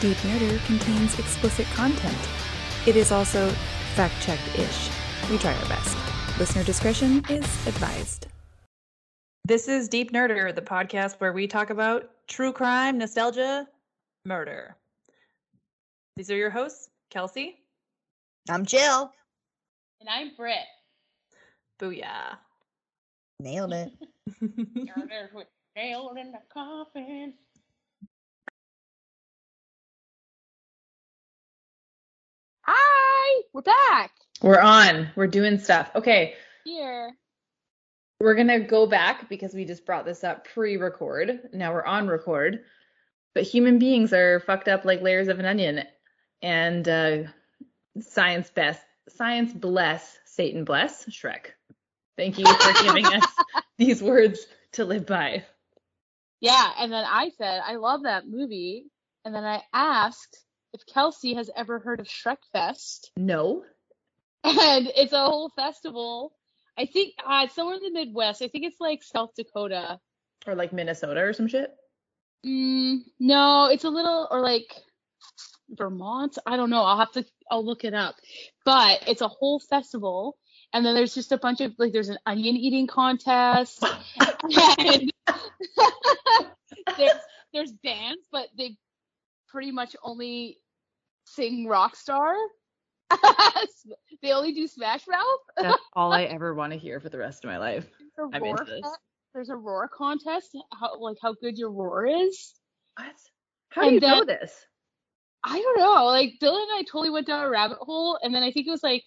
Deep Nerder contains explicit content. It is also fact checked ish. We try our best. Listener discretion is advised. This is Deep Nerder, the podcast where we talk about true crime, nostalgia, murder. These are your hosts, Kelsey. I'm Jill. And I'm Britt. Booyah. Nailed it. Nailed in the coffin. Hi, we're back We're on. We're doing stuff. Okay, here. we're gonna go back because we just brought this up pre-record. Now we're on record. But human beings are fucked up like layers of an onion. And uh, science best science bless, Satan bless, Shrek. Thank you for giving us these words to live by. Yeah, and then I said I love that movie, and then I asked if Kelsey has ever heard of Shrek Fest, No. and it's a whole festival. I think uh, somewhere in the Midwest. I think it's like South Dakota. Or like Minnesota or some shit. Mm, no, it's a little or like Vermont. I don't know. I'll have to. I'll look it up. But it's a whole festival, and then there's just a bunch of like there's an onion eating contest, and there's there's bands, but they pretty much only sing Rockstar. they only do Smash Mouth. That's all I ever want to hear for the rest of my life. There's a I'm into this. There's a roar contest. How like how good your roar is. What? How do And you know this? I don't know. Like Bill and I totally went down a rabbit hole, and then I think it was like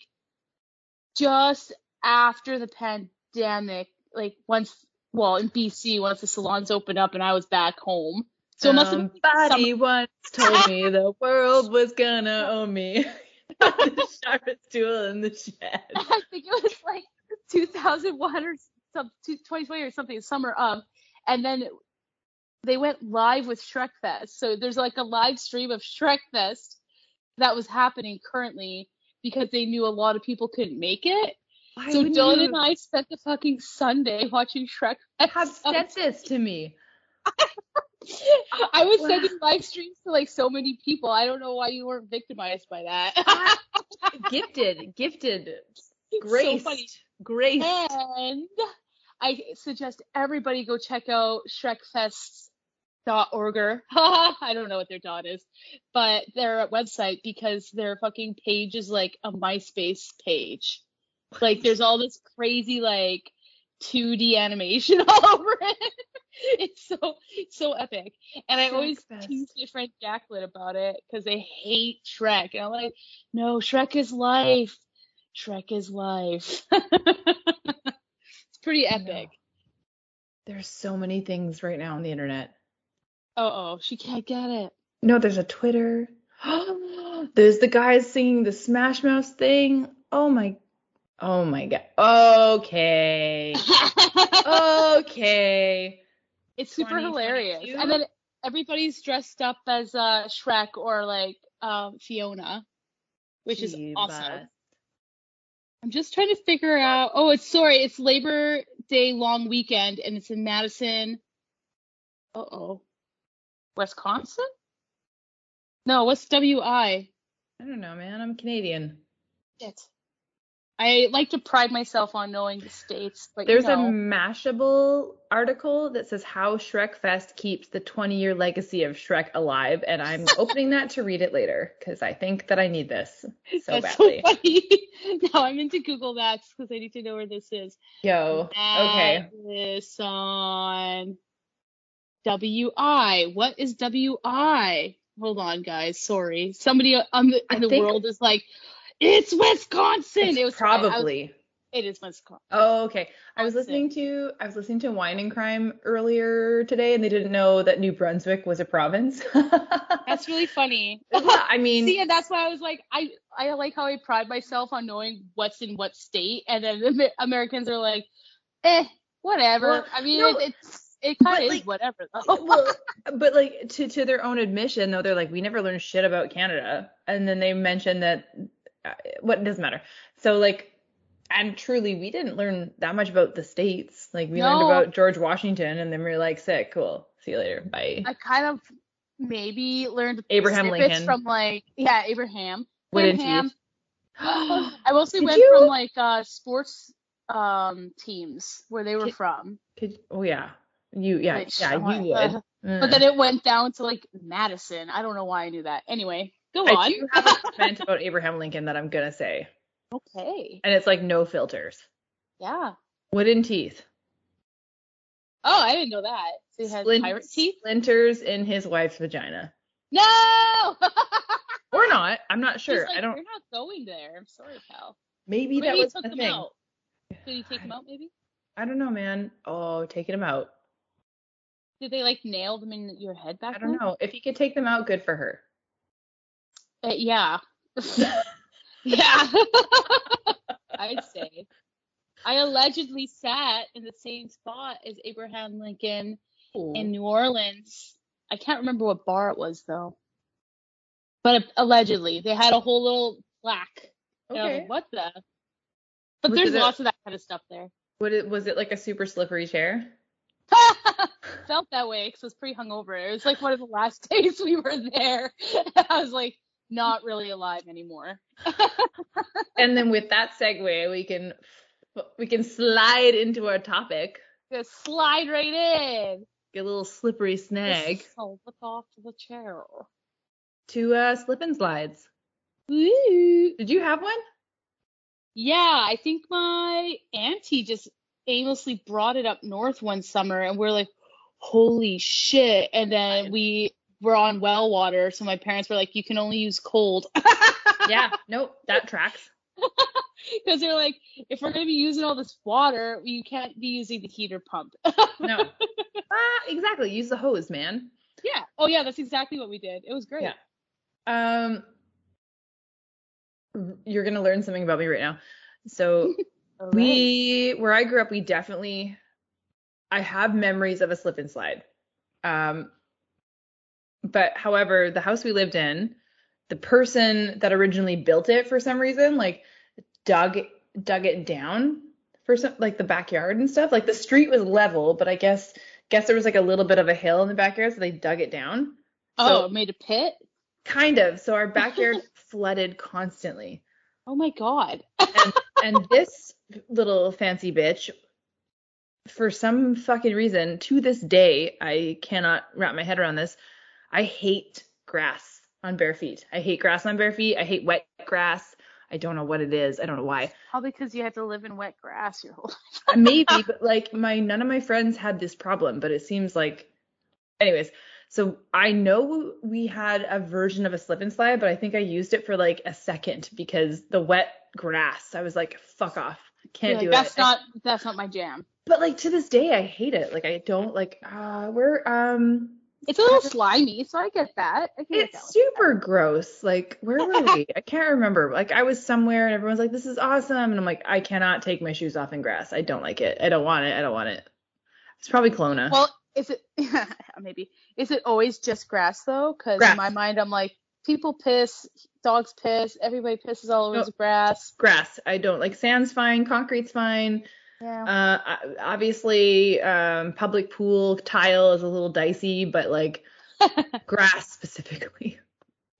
just after the pandemic, like once, well, in BC, once the salons opened up and I was back home. So it must have Somebody summer- once told me the world was gonna own me. the sharpest tool in the shed. I think it was like 2001 or some 2020 or something, summer of, and then they went live with Shrek Fest. So there's like a live stream of Shrek Fest that was happening currently because they knew a lot of people couldn't make it. Why So Dylan you and I spent the fucking Sunday watching Shrek Fest. have this to me? I was sending live streams to like so many people. I don't know why you weren't victimized by that. gifted, gifted, So graced, funny. graced. And I suggest everybody go check out shrekfest.org. I don't know what their dot is, but their website because their fucking page is like a MySpace page. Like there's all this crazy like 2D animation all over it. It's so so epic. And I always tease my friend Jacqueline about it because they hate Shrek. And I'm like, no, Shrek is life. Shrek is life. it's pretty epic. There's so many things right now on the internet. Oh, oh, she can't get it. No, there's a Twitter. there's the guys singing the Smash Mouth thing. Oh my, oh my god. Okay, okay. It's super hilarious. And then everybody's dressed up as uh, Shrek or like um, Fiona, which is Jeebus. awesome. I'm just trying to figure out. Oh, it's sorry, it's Labor Day long weekend, and it's in Madison. Uh oh, Wisconsin? No, what's WI? I don't know, man. I'm Canadian. Shit. I like to pride myself on knowing the states, but There's you know, a Mashable article that says how Shrek Fest keeps the 20 year legacy of Shrek alive, and I'm opening that to read it later because I think that I need this so that's badly. so funny. now I'm into Google Maps because I need to know where this is. Yo, okay. This on WI. What is WI? Hold on, guys. Sorry. Somebody on the I in the think- world is like, it's Wisconsin. It's it was probably. it is Wisconsin. Oh, okay. I was listening to I was listening to Wine and Crime earlier today, and they didn't know that New Brunswick was a province. That's really funny. I mean, See, and that's why I was like, I I like how I pride myself on knowing what's in what state, and then the Americans are like, eh, whatever. Well, I mean, no, it, it's it kind of like, is whatever though. well, but like to to their own admission though, they're like, we never learned shit about Canada, and then they mentioned that what it doesn't matter. So like, and truly, we didn't learn that much about the states. Like we learned about George Washington, and then we were like, sick, cool, see you later, bye. I kind of maybe learned Abraham Lincoln. from like yeah Abraham. Abraham. I mostly Did went you? from like uh sports um teams where they were Did- from. Could, oh yeah, you yeah which yeah you would. uh. But then it went down to like Madison. I don't know why I knew that. Anyway, go I on. do have a comment about Abraham Lincoln that I'm gonna say, Okay. and it's like no filters. Yeah. Wooden teeth. Oh, I didn't know that. So he has Splin- pirate teeth? Splinters in his wife's vagina. No. Or not. I'm not sure. like, I don't. You're not going there. I'm sorry, pal. Maybe, Maybe that was took the thing. out. Did he take them out? Maybe. I don't know, man. Oh, taking them out. Did they like nail them in your head back I don't then? know. If he could take them out, good for her. Uh, yeah. yeah. I'd say. I allegedly sat in the same spot as Abraham Lincoln in New Orleans. I can't remember what bar it was though. But allegedly, they had a whole little plaque. And I was okay. like, what the? But Was there's it lots of that kind of stuff there. What it was it like a super slippery chair? Felt that way because I was pretty hungover. It was like one of the last days we were there. I was like, not really alive anymore. And then with that segue, we can we can slide into our topic. Just slide right in. Get a little slippery snag Just slip off the chair. to uh slip and slides. Woo. Did you have one? Yeah, I think my auntie just aimlessly brought it up north one summer, and we're like, holy shit. And then we were on well water, so my parents were like, you can only use cold. Yeah. Nope. That tracks. Because they're like, if we're to be using all this water, you can't be using the heater pump. No. ah, exactly. Use the hose, man. yeah. Oh, yeah, that's exactly what we did. It was great. Yeah. Um, you're gonna learn something about me right now. So right. we, where I grew up, we definitely, I have memories of a slip and slide. Um, but however, the house we lived in, the person that originally built it for some reason, like dug dug it down for some like the backyard and stuff. Like the street was level, but I guess guess there was like a little bit of a hill in the backyard, so they dug it down. Oh, so- made a pit? Kind of. So our backyard flooded constantly. Oh, my God. And this little fancy bitch, for some fucking reason, to this day, I cannot wrap my head around this. I hate grass on bare feet. I hate grass on bare feet. I hate wet grass. I don't know what it is. I don't know why. Probably because you had to live in wet grass your whole life. Maybe, but like my none of my friends had this problem, but it seems like anyways. So I know we had a version of a slip and slide, but I think I used it for like a second because the wet grass. I was like, fuck off. Can't do That's it. not that's not my jam. But like to this day, I hate it. Like I don't like. Uh, we're um. It's a little slimy, so I get that. I get that It's one. super gross. Like where were we? I can't remember. Like I was somewhere and everyone's like, "This is awesome," and I'm like, "I cannot take my shoes off in grass. I don't like it. I don't want it. I don't want it." It's probably Kelowna. Well, is it maybe is it always just grass though? Because in my mind, I'm like, people piss, dogs piss, everybody pisses all over No. the grass. grass. I don't like sand's fine, concrete's fine. Yeah. Uh, obviously, um, public pool tile is a little dicey, but like grass specifically.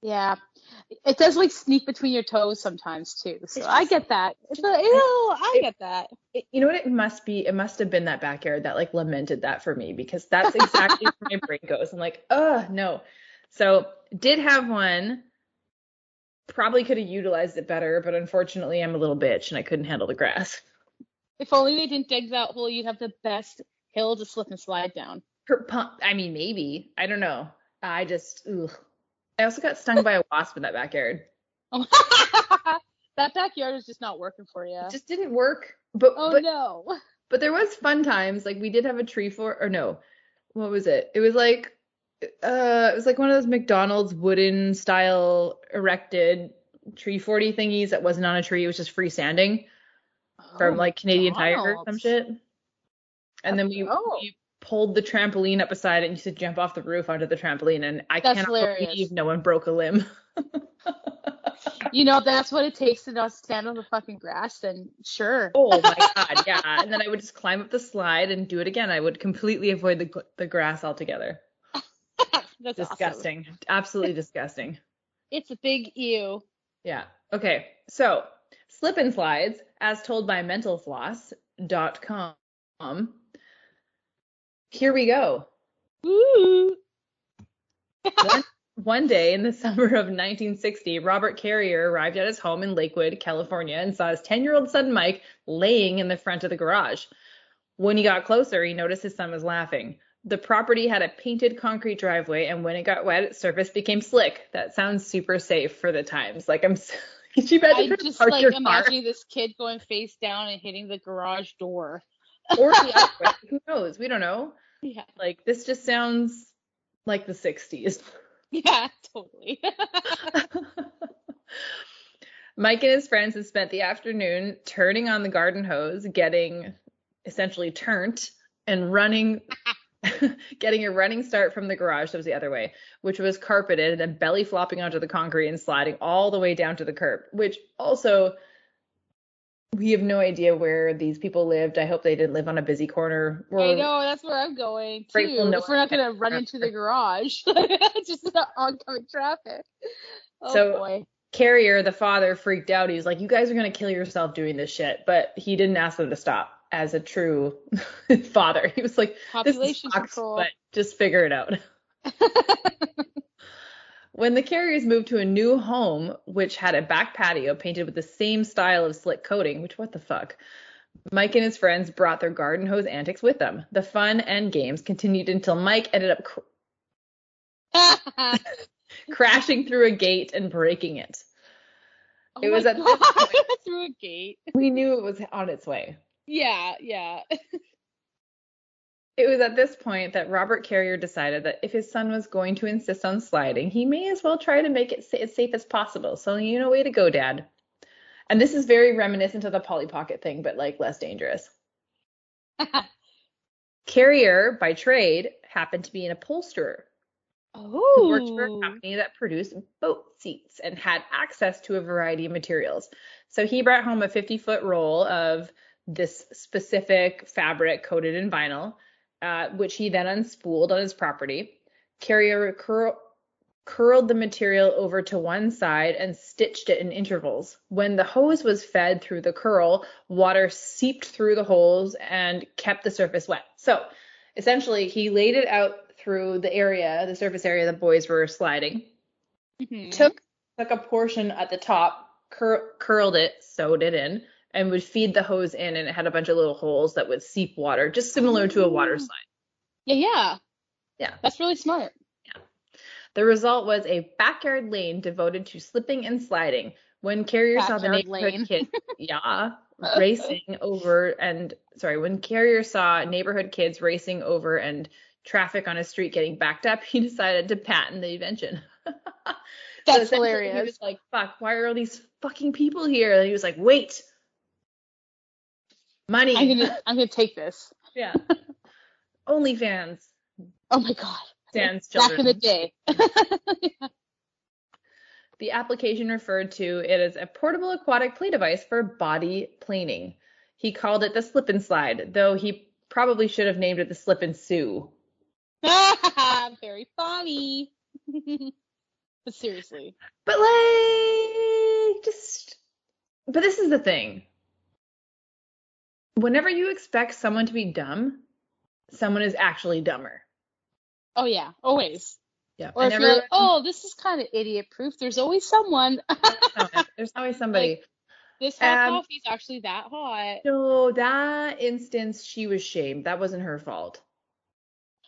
yeah. It does like sneak between your toes sometimes too. So It's I get that. It's a, ew, I it- get that. It- you know what? It must be. It must have been that backyard that like lamented that for me because that's exactly where my brain goes. I'm like, oh no. So did have one. Probably could have utilized it better, but unfortunately, I'm a little bitch and I couldn't handle the grass. If only they didn't dig that hole, you'd have the best hill to slip and slide down. Per pump. I mean, maybe. I don't know. I just. Ugh. I also got stung by a wasp in that backyard. that backyard is just not working for you. It just didn't work. But oh but no. but there was fun times. Like we did have a tree for or no, what was it? It was like uh it was like one of those McDonald's wooden style erected tree forty thingies that wasn't on a tree. It was just freestanding from Oh, like Canadian Tire or some shit. And then we, Oh. we pulled the trampoline up beside it and you said jump off the roof onto the trampoline. And I That's cannot hilarious. believe no one broke a limb. You know, that's what it takes to not stand on the fucking grass, then sure. Oh my god, yeah. And then I would just climb up the slide and do it again. I would completely avoid the the grass altogether. That's awesome. disgusting. Absolutely disgusting. It's a big ew. Yeah. Okay. So, slip and slides, as told by mentalfloss.com. Here we go. One, one day in the summer of 1960, Robert Carrier arrived at his home in Lakewood, California, and saw his 10 year old son Mike laying in the front of the garage. When he got closer, he noticed his son was laughing. The property had a painted concrete driveway, and when it got wet, its surface became slick. That sounds super safe for the times. Like I'm, could you imagine I just like your car? this kid going face down and hitting the garage door. or the. Who knows? We don't know. Yeah. Like this just sounds like the 60s. Yeah, totally. Mike and his friends had spent the afternoon turning on the garden hose, getting essentially turned and running, getting a running start from the garage. That was the other way, which was carpeted and then belly flopping onto the concrete and sliding all the way down to the curb, which also we have no idea where these people lived. I hope they didn't live on a busy corner. I Or- know that's where I'm going too. No if we're not gonna run into the garage, just the oncoming traffic. Oh So- boy. Carrier, the father, freaked out. He was like, "You guys are gonna kill yourself doing this shit," but he didn't ask them to stop. As a true father, he was like, "This Population sucks, control. but just figure it out." When the Carriers moved to a new home, which had a back patio painted with the same style of slick coating, which what the fuck? Mike and his friends brought their garden hose antics with them. The fun and games continued until Mike ended up cr- crashing through a gate and breaking it. Oh It was at this point- through a gate. We knew it was on its way. Yeah, yeah. It was at this point that Robert Carrier decided that if his son was going to insist on sliding, he may as well try to make it sa- as safe as possible. So, you know, way to go, Dad. And this is very reminiscent of the Polly Pocket thing, but like less dangerous. Carrier, by trade, happened to be an upholsterer who worked for a oh. company that produced boat seats and had access to a variety of materials. So he brought home a 50 foot roll of this specific fabric coated in vinyl, uh, which he then unspooled on his property. Carrier curl- curled the material over to one side and stitched it in intervals. When the hose was fed through the curl, water seeped through the holes and kept the surface wet. So essentially, he laid it out through the area, the surface area the boys were sliding, Mhm. took took a portion at the top, cur- curled it, sewed it in, and would feed the hose in, and it had a bunch of little holes that would seep water, just similar to a water Oh. slide. Yeah, yeah. Yeah. That's really smart. Yeah. The result was a backyard lane devoted to slipping and sliding. When Carrier saw the neighborhood lane. kids, yeah, racing over and sorry, when Carrier saw neighborhood kids racing over and traffic on a street getting backed up, he decided to patent the invention. So That's essentially He was like, "Fuck, why are all these fucking people here?" And he was like, "Wait, money, I'm gonna I'm gonna take this. yeah, OnlyFans, Oh my god. Sans Back in the day. The application referred to it as a portable aquatic play device for body planing. He called it the slip and slide, though he probably should have named it the slip and sue. Very funny. but seriously. But like, just, but this is the thing. Whenever you expect someone to be dumb, someone is actually dumber. Oh yeah, always. Yeah. Or if you're like, oh, this is kind of idiot proof, there's always someone. there's always somebody. this hot Um, coffee's actually that hot. No, that instance, she was shamed. That wasn't her fault.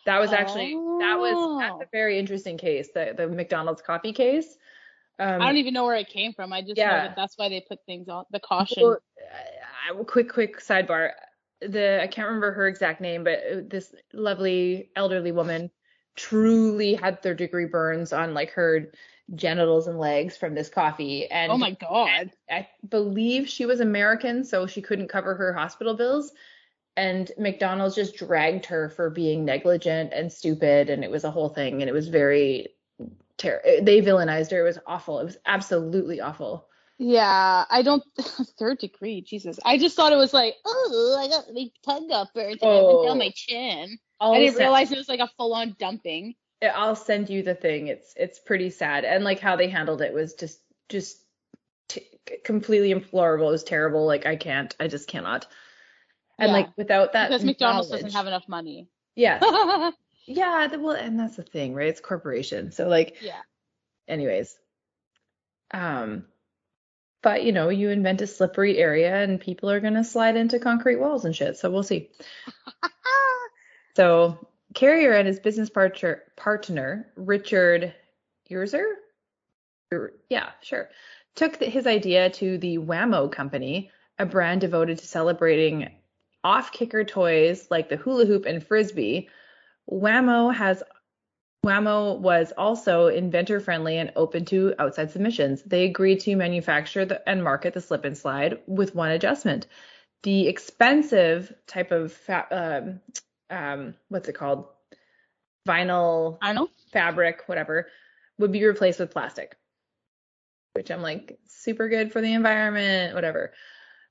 That was actually that was that's Oh. a very interesting case, the the McDonald's coffee case. Um, I don't even know where it came from. I just yeah. know that that's why they put things on the caution. well, uh, quick quick sidebar. The I can't remember her exact name, but uh, this lovely elderly woman truly had third degree burns on like her genitals and legs from this coffee, and oh my god. I believe she was American, so she couldn't cover her hospital bills. And McDonald's just dragged her for being negligent and stupid, and it was a whole thing. And it was very ter- They villainized her. It was awful. It was absolutely awful. Yeah, I don't third degree, Jesus. I just thought it was like, oh, I got my tongue got burnt and I went Oh. down my chin. All I didn't sen- realize it was like a full on dumping. I'll send you the thing. It's it's pretty sad, and like how they handled it was just just t- completely implorable. It was terrible. Like I can't. I just cannot. And Yeah. like without that because McDonald's doesn't have enough money. Yeah, yeah. Well, and that's the thing, right? It's corporation. So like, Yeah. anyways, um, but you know, you invent a slippery area, and people are gonna slide into concrete walls and shit. So we'll see. So Carrier and his business partner, partner Richard Urzer, er, yeah, sure, took the, his idea to the Wham-O Company, a brand devoted to celebrating off-kicker toys like the hula hoop and frisbee. Wham-O has Wham-O was also inventor friendly and open to outside submissions. They agreed to manufacture the, and market the slip and slide with one adjustment. The expensive type of fa- um, um, what's it called? Vinyl I know. fabric, whatever, would be replaced with plastic. Which I'm like, super good for the environment, whatever.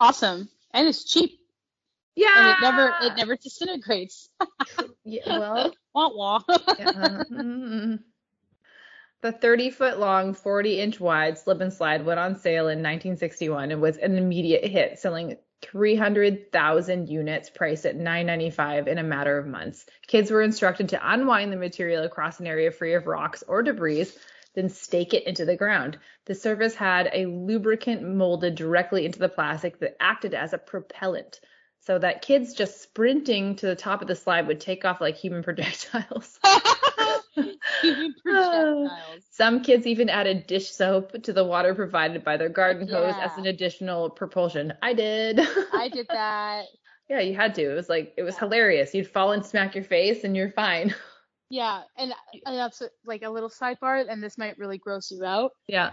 Awesome. And it's cheap. Yeah. And it never it never disintegrates. Yeah, well, wah wah. yeah, mm. The 30 foot long, 40 inch wide slip and slide went on sale in 1961 and was an immediate hit, selling 300,000 units priced at $9.95 in a matter of months. Kids were instructed to unwind the material across an area free of rocks or debris, then stake it into the ground. The surface had a lubricant molded directly into the plastic that acted as a propellant. So that kids just sprinting to the top of the slide would take off like human projectiles. Human projectiles. Some kids even added dish soap to the water provided by their garden hose as an additional propulsion. I did. I did that. yeah, you had to. It was like it was Yeah. hilarious. You'd fall and smack your face and you're fine. Yeah, and, and that's like a little sidebar, and this might really gross you out. yeah.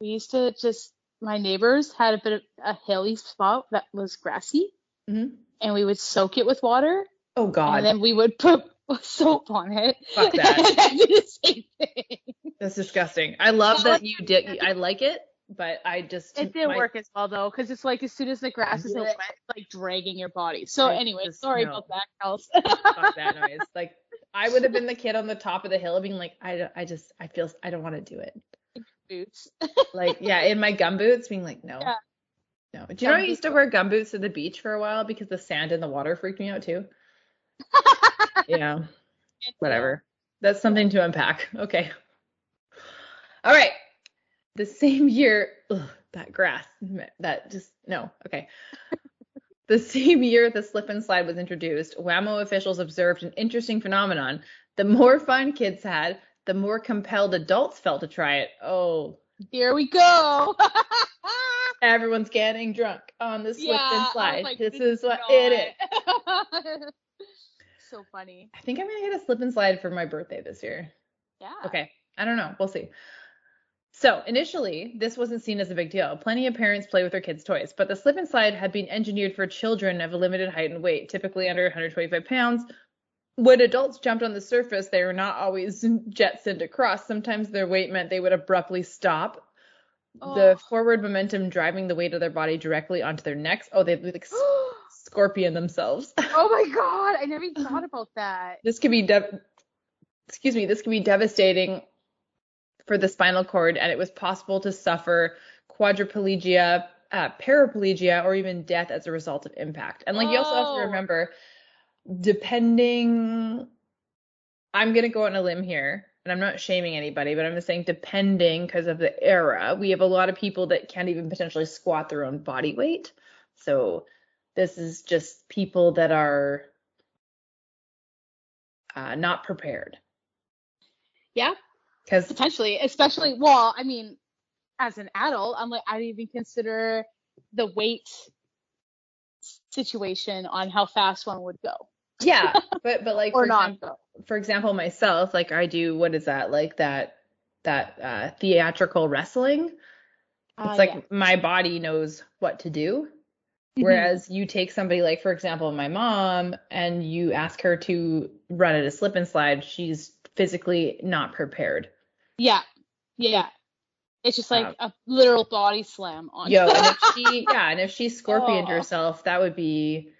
We used to just my neighbors had a bit of a hilly spot that was grassy, hmm and we would soak it with water, Oh God, and then we would put soap on it. Fuck that. and I did the same thing. that's disgusting. I love that you did. I like it, but I just It didn't my- work as well though, because it's like as soon as the grass is wet, it's like dragging your body. So I anyway, just- sorry no. about that, Kels. Fuck that noise. Like I would have been the kid on the top of the hill, being like, I, I just, I feel, I don't want to do it. Boots. like yeah in my gum boots being like no Yeah. No do you know i used to wear gum boots to the beach for a while because the sand and the water freaked me out too? Yeah. Whatever. That's something to unpack. Okay. All right. The same year ugh, that grass that just no okay. The same year the slip and slide was introduced Wham-O officials observed an interesting phenomenon. The more fun kids had the more compelled adults felt to try it. Oh. Here we go. Everyone's getting drunk on the slip yeah, and slide. like, this "This is what not." it is. so funny. I think I'm gonna get a slip and slide for my birthday this year. Yeah. Okay, I don't know. We'll see. So initially, this wasn't seen as a big deal. Plenty of parents play with their kids' toys, but the slip and slide had been engineered for children of a limited height and weight, typically under 125 pounds. When adults jumped on the surface, they were not always jettisoned across. Sometimes their weight meant they would abruptly stop. The Oh. forward momentum driving the weight of their body directly onto their necks. Oh, they'd like scorpion themselves. oh my god, I never even thought about that. this could be dev- excuse me, this could be devastating for the spinal cord and it was possible to suffer quadriplegia, uh, paraplegia or even death as a result of impact. And like you also have Oh. to remember depending I'm going to go on a limb here and I'm not shaming anybody, but I'm just saying depending because of the era, we have a lot of people that can't even potentially squat their own body weight. So this is just people that are uh, not prepared. Yeah, Because potentially, especially. Well, I mean, as an adult, I'm like, I didn't even consider the weight situation on how fast one would go yeah, but but like or for not example, for example, myself, like I do what is that like that that uh, theatrical wrestling? It's Ah, like yeah. my body knows what to do. Mhm. Whereas you take somebody like, for example, my mom, and you ask her to run at a slip and slide, she's physically not prepared. yeah, yeah. It's just like Um, a literal body slam on. Yo, and if she, yeah, and if she scorpioned Aw. herself, that would be,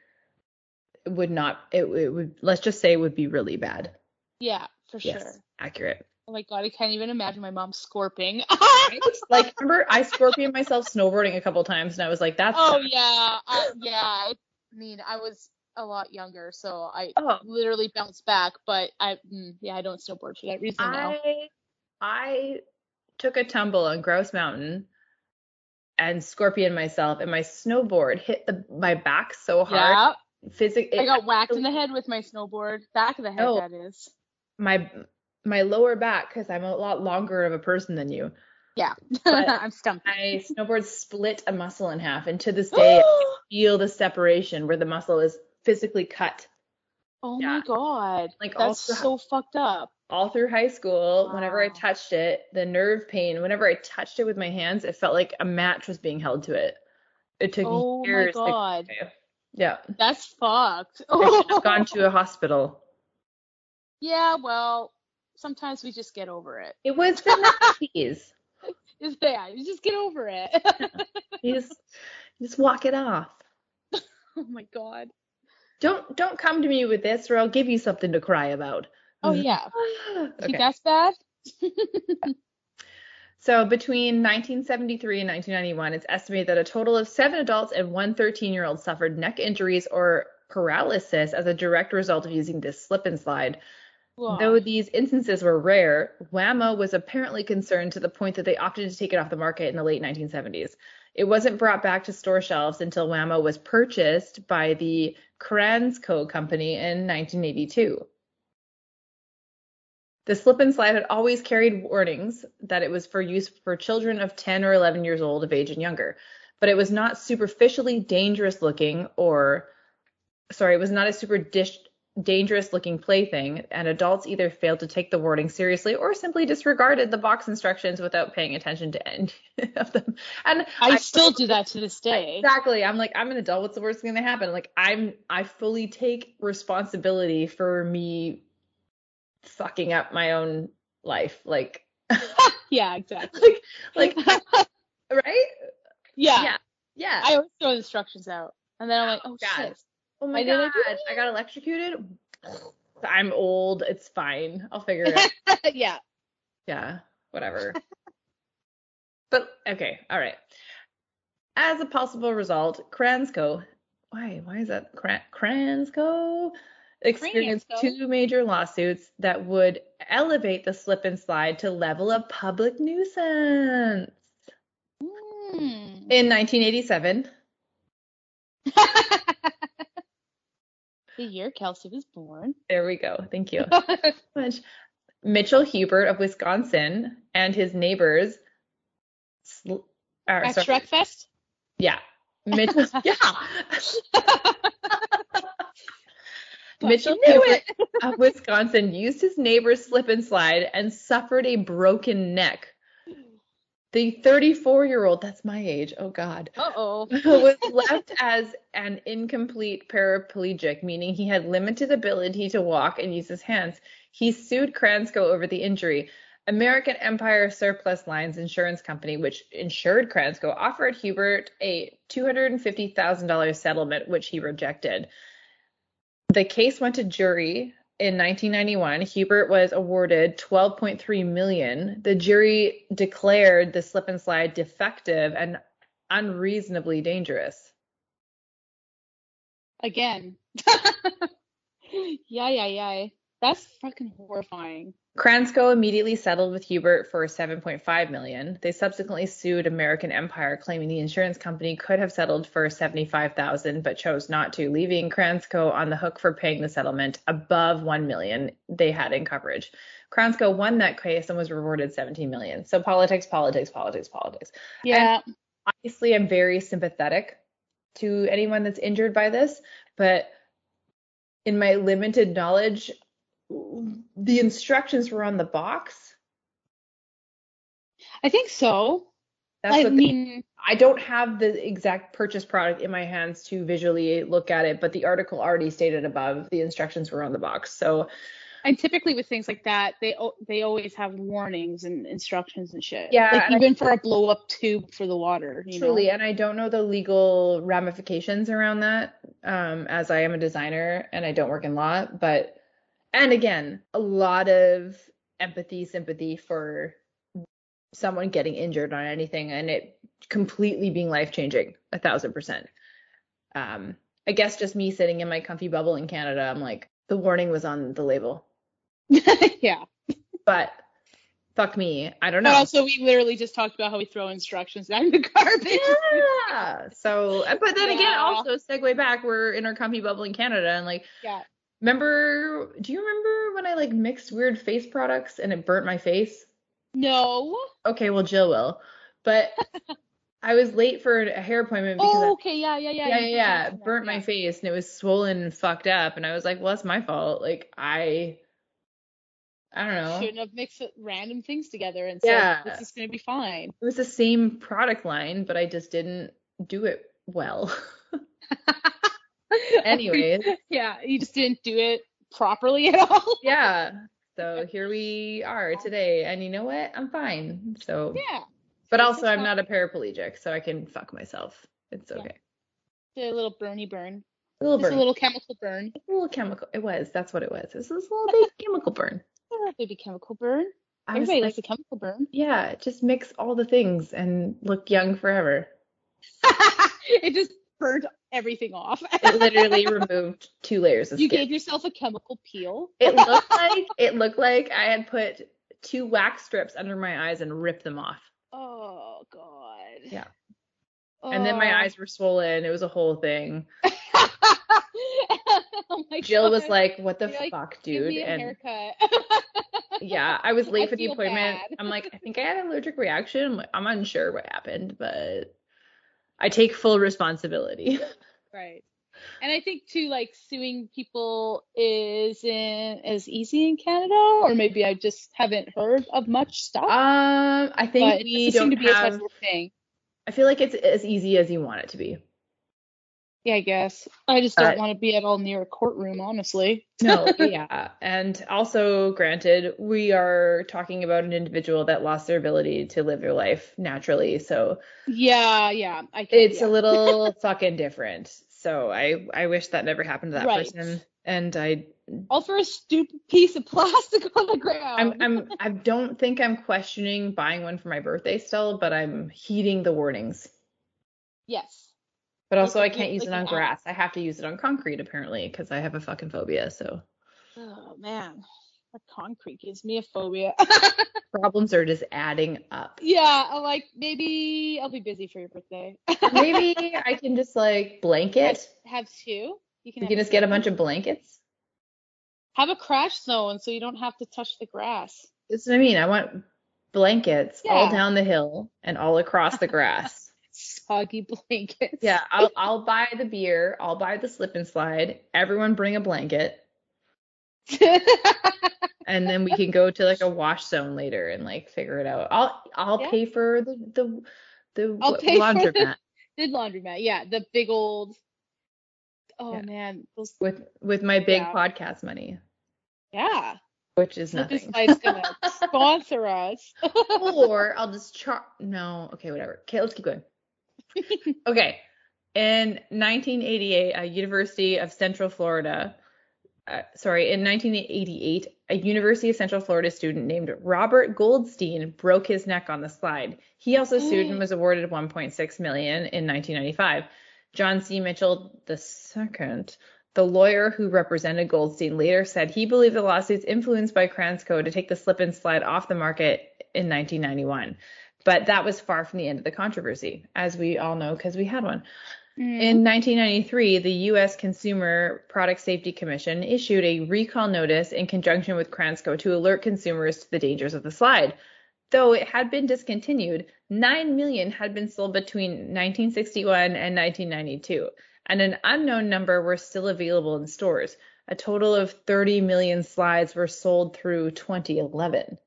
would not, it, it would, let's just say, it would be really bad. yeah, for Yes, sure. accurate. Oh my god, I can't even imagine my mom scorping. Right? like, remember, I scorpion myself snowboarding a couple times, and I was like, "That's oh yeah, I, yeah. I mean, I was a lot younger, so I oh, literally bounced back. But I, mm, yeah, I don't snowboard for that reason now. I I took a tumble on Grouse Mountain and scorpion myself, and my snowboard hit the my back so hard. Yeah, Physically, I got whacked in the head with my snowboard, back of the head. No. That is. my my lower back because I'm a lot longer of a person than you. Yeah, I'm stumped. My snowboard split a muscle in half, and to this day, I feel the separation where the muscle is physically cut. oh yeah. my god, Like, that's through- so fucked up. All through high school, whenever I touched it, the nerve pain, whenever I touched it with my hands, it felt like a match was being held to it. It took Oh my years. to- god, yeah, that's fucked. I should have gone to a hospital. yeah, well, sometimes we just get over it. It was for the 90s. It's bad. you just get over it. You just, you just walk it off. oh my god. Don't don't come to me with this, or I'll give you something to cry about. Oh yeah. okay. Think that's bad? So between 1973 and 1991, it's estimated that a total of seven adults and one 13-year-old suffered neck injuries or paralysis as a direct result of using this slip and slide. Wow. Though these instances were rare, Wham-O was apparently concerned to the point that they opted to take it off the market in the late 1970s. It wasn't brought back to store shelves until Wham-O was purchased by the Kransco company in 1982. The slip and slide had always carried warnings that it was for use for children of 10 or 11 years old of age and younger, but it was not superficially dangerous looking or sorry, it was not a super dish, dangerous looking plaything, and adults either failed to take the warning seriously or simply disregarded the box instructions without paying attention to any of them. And I still do that to this day. Exactly. I'm like, I'm an adult. What's the worst going to happen? Like, I'm, I fully take responsibility for me fucking up my own life. Like, Yeah, exactly. like, like, right? yeah. Yeah. Yeah. I always throw instructions out. And then I'm like, oh, oh God. shit. oh my I god, do I got electrocuted. I'm old. It's fine. I'll figure it out. yeah. yeah, whatever. but okay, all right. As a possible result, Kransco, why, why is that Kran, Kransco? Experienced two major lawsuits that would elevate the slip and slide to level of public nuisance. Hmm. In 1987, the year Kelsey was born. there we go. Thank you. Mitchell Hubert of Wisconsin and his neighbors. Sl- or, At sorry, Shrek Fest? Yeah. Mitchell, yeah. Mitchell of Wisconsin used his neighbor's slip and slide and suffered a broken neck. The 34 year old, that's my age, oh God, Uh oh. was left as an incomplete paraplegic, meaning he had limited ability to walk and use his hands. He sued Kransco over the injury. American Empire Surplus Lines Insurance Company, which insured Kransco, offered Hubert a $250,000 settlement, which he rejected. The case went to jury in 1991. Hubert was awarded 12.3 million. The jury declared the slip and slide defective and unreasonably dangerous. Again. yeah, yeah, yeah. That's fucking horrifying. Kransco immediately settled with Hubert for 7.5 million. They subsequently sued American Empire, claiming the insurance company could have settled for 75,000 but chose not to, leaving Kransco on the hook for paying the settlement above 1 million they had in coverage. Kransco won that case and was rewarded 17 million. So politics, politics, politics, politics. Yeah. Obviously, I'm very sympathetic to anyone that's injured by this, but in my limited knowledge, the instructions were on the box. I think so. That's I mean, I don't have the exact purchase product in my hands to visually look at it, but the article already stated above the instructions were on the box. So and typically with things like that, they they always have warnings and instructions and shit. Yeah, Like and I- even for a blow up tube for the water. You truly, Know? and I don't know the legal ramifications around that, um, as I am a designer and I don't work in law, but And again, a lot of empathy, sympathy for someone getting injured on anything and it completely being life changing, a thousand percent. Um, I guess just me sitting in my comfy bubble in Canada, I'm like, the warning was on the label. yeah. But fuck me. I don't But know. also, we literally just talked about how we throw instructions down the garbage. yeah. So, uh, but then again, also segue back, we're in our comfy bubble in Canada, and like, Yeah. Remember? Do you remember when I like mixed weird face products and it burnt my face? No. Okay, well, Jill will. But I was late for a hair appointment because Oh, okay. Yeah, yeah, yeah. yeah, yeah, yeah, mentioned it that, burnt my face and it was swollen and fucked up, and I was like, well, that's my fault. Like, I, I don't know. Shouldn't have mixed random things together and Yeah. said, this is going to be fine. It was the same product line, but I just didn't do it well. Anyways, yeah, you just didn't do it properly at all. yeah. So here we are today, and you know what? I'm fine. So, Yeah. but also I'm not- a paraplegic, so I can fuck myself. It's Yeah. okay. A little burny burn. A little Just burn, a little chemical burn. a little chemical. It was. That's what it was. It was this little big chemical burn. Oh, baby chemical burn. I Everybody like, likes a chemical burn. yeah, just mix all the things and look young forever. it just burned everything off. It literally removed two layers of you skin. gave yourself a chemical peel. It looked like it looked like I had put two wax strips under my eyes and ripped them off. Oh god. Yeah. And then my Oh. eyes were swollen. It was a whole thing. oh my Jill was like, "What the You're like, fuck, Give dude?" And yeah, I was late I for the appointment. bad. I'm like, I think I had an allergic reaction. Like, I'm unsure what happened, but I take full responsibility. Right. And I think too, like suing people isn't as easy in Canada, or maybe I just haven't heard of much stuff. Um, I think but it we doesn't seem don't to be a have. thing. I feel like it's as easy as you want it to be. Yeah, I guess. I just don't But- want to be at all near a courtroom, honestly. No, yeah. And also, granted, we are talking about an individual that lost their ability to live their life naturally. So Yeah, yeah. I can, it's yeah. a little fucking different. So I I wish that never happened to that Right. person. And I I'll throw a stupid piece of plastic on the ground. I'm I'm I don't think I'm questioning buying one for my birthday still, but I'm heeding the warnings. yes. But also I can't use like it on grass. I have to use it on concrete apparently because I have a fucking phobia. So Oh man, the concrete gives me a phobia. problems are just adding up. yeah, like maybe I'll be busy for your birthday. Maybe I can just like blanket. have two. You can, have can just get a bunch of blankets. Have a crash zone so you don't have to touch the grass. That's what I mean. I want blankets all down the hill and all across the grass. Soggy blankets. yeah, I'll I'll buy the beer. I'll buy the slip and slide. Everyone bring a blanket, and then we can go to like a wash zone later and like figure it out. I'll I'll Yeah. pay for the the the I'll pay laundromat the laundromat. Yeah, the big old. Oh Yeah. man, those. with with my big Yeah. podcast money, Yeah, which is Slip nothing. Slide's gonna sponsor us. or I'll just char. No, okay, whatever. Okay, let's keep going. okay, in 1988, a University of Central Florida, uh, sorry, in 1988, a University of Central Florida student named Robert Goldstein broke his neck on the slide. He also sued and was awarded 1.6 million in 1995. John C. Mitchell II, the lawyer who represented Goldstein, later said he believed the lawsuits influenced by Kransco to take the slip and slide off the market in 1991. But that was far from the end of the controversy, as we all know because we had one. Mm. In 1993, the U.S. Consumer Product Safety Commission issued a recall notice in conjunction with Kransco to alert consumers to the dangers of the slide. Though it had been discontinued, 9 million had been sold between 1961 and 1992, and an unknown number were still available in stores. A total of 30 million slides were sold through 2011.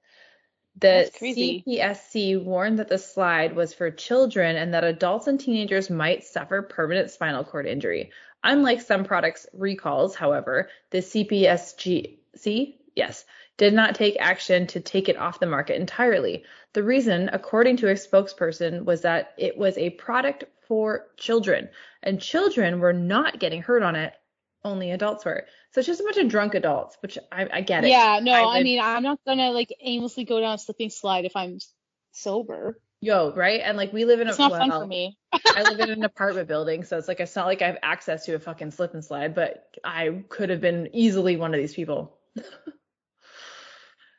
The CPSC warned that the slide was for children and that adults and teenagers might suffer permanent spinal cord injury. Unlike some products recalls, however, the CPSC, yes, did not take action to take it off the market entirely. The reason, according to a spokesperson, was that it was a product for children and children were not getting hurt on it only adults were. So it's just a bunch of drunk adults, which I, I get it. Yeah, no, I I, mean, I'm not gonna like aimlessly go down a slipping slide if I'm sober. Yo, right? And like we live in a It's not fun for me. I live in an apartment building, so it's like it's not like I have access to a fucking slip and slide, but I could have been easily one of these people.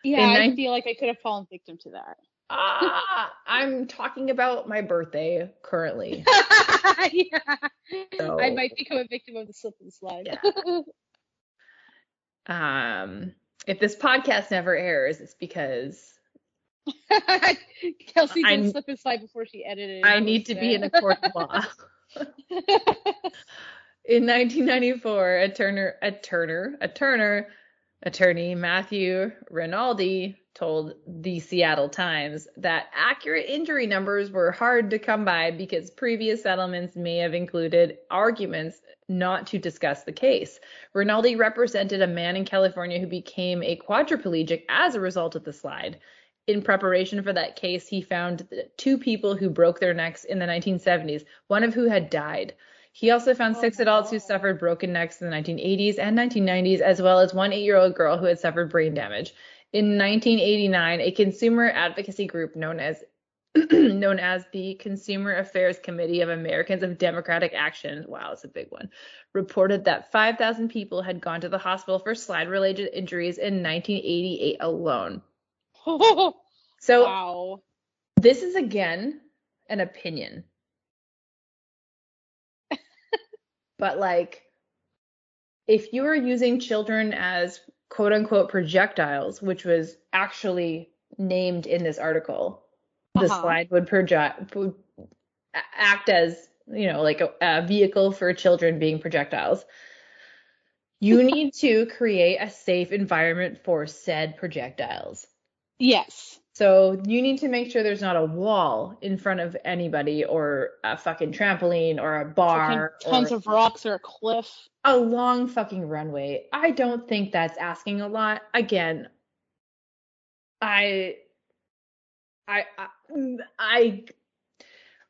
Yeah, I feel like I could have fallen victim to that. Ah, I'm talking about my birthday currently. yeah. So- I might become a victim of the slip and slide. Um, if this podcast never airs, it's because Kelsey I- did slip and slide before she edited. I need to be in a court of law. In 1994, a Turner, a Turner, a Turner attorney, Matthew Rinaldi, told the Seattle Times that accurate injury numbers were hard to come by because previous settlements may have included arguments not to discuss the case. Rinaldi represented a man in California who became a quadriplegic as a result of the slide. In preparation for that case, he found two people who broke their necks in the 1970s, one of who had died. He also found six adults who suffered broken necks in the 1980s and 1990s, as well as one eight year old girl who had suffered brain damage. In 1989, a consumer advocacy group known as known as the Consumer Affairs Committee of Americans of Democratic Action, wow, it's a big one, reported that 5,000 people had gone to the hospital for slide-related injuries in 1988 alone. So wow. this is again an opinion. but like if you are using children as quote unquote projectiles, which was actually named in this article, the Uh-huh. slide would project would act as, you know, like a, a vehicle for children being projectiles. You need to create a safe environment for said projectiles. Yes. So you need to make sure there's not a wall in front of anybody or a fucking trampoline or a Fucking bar tons or of rocks or a cliff. a long fucking runway. I don't think that's asking a lot. Again, I I I, I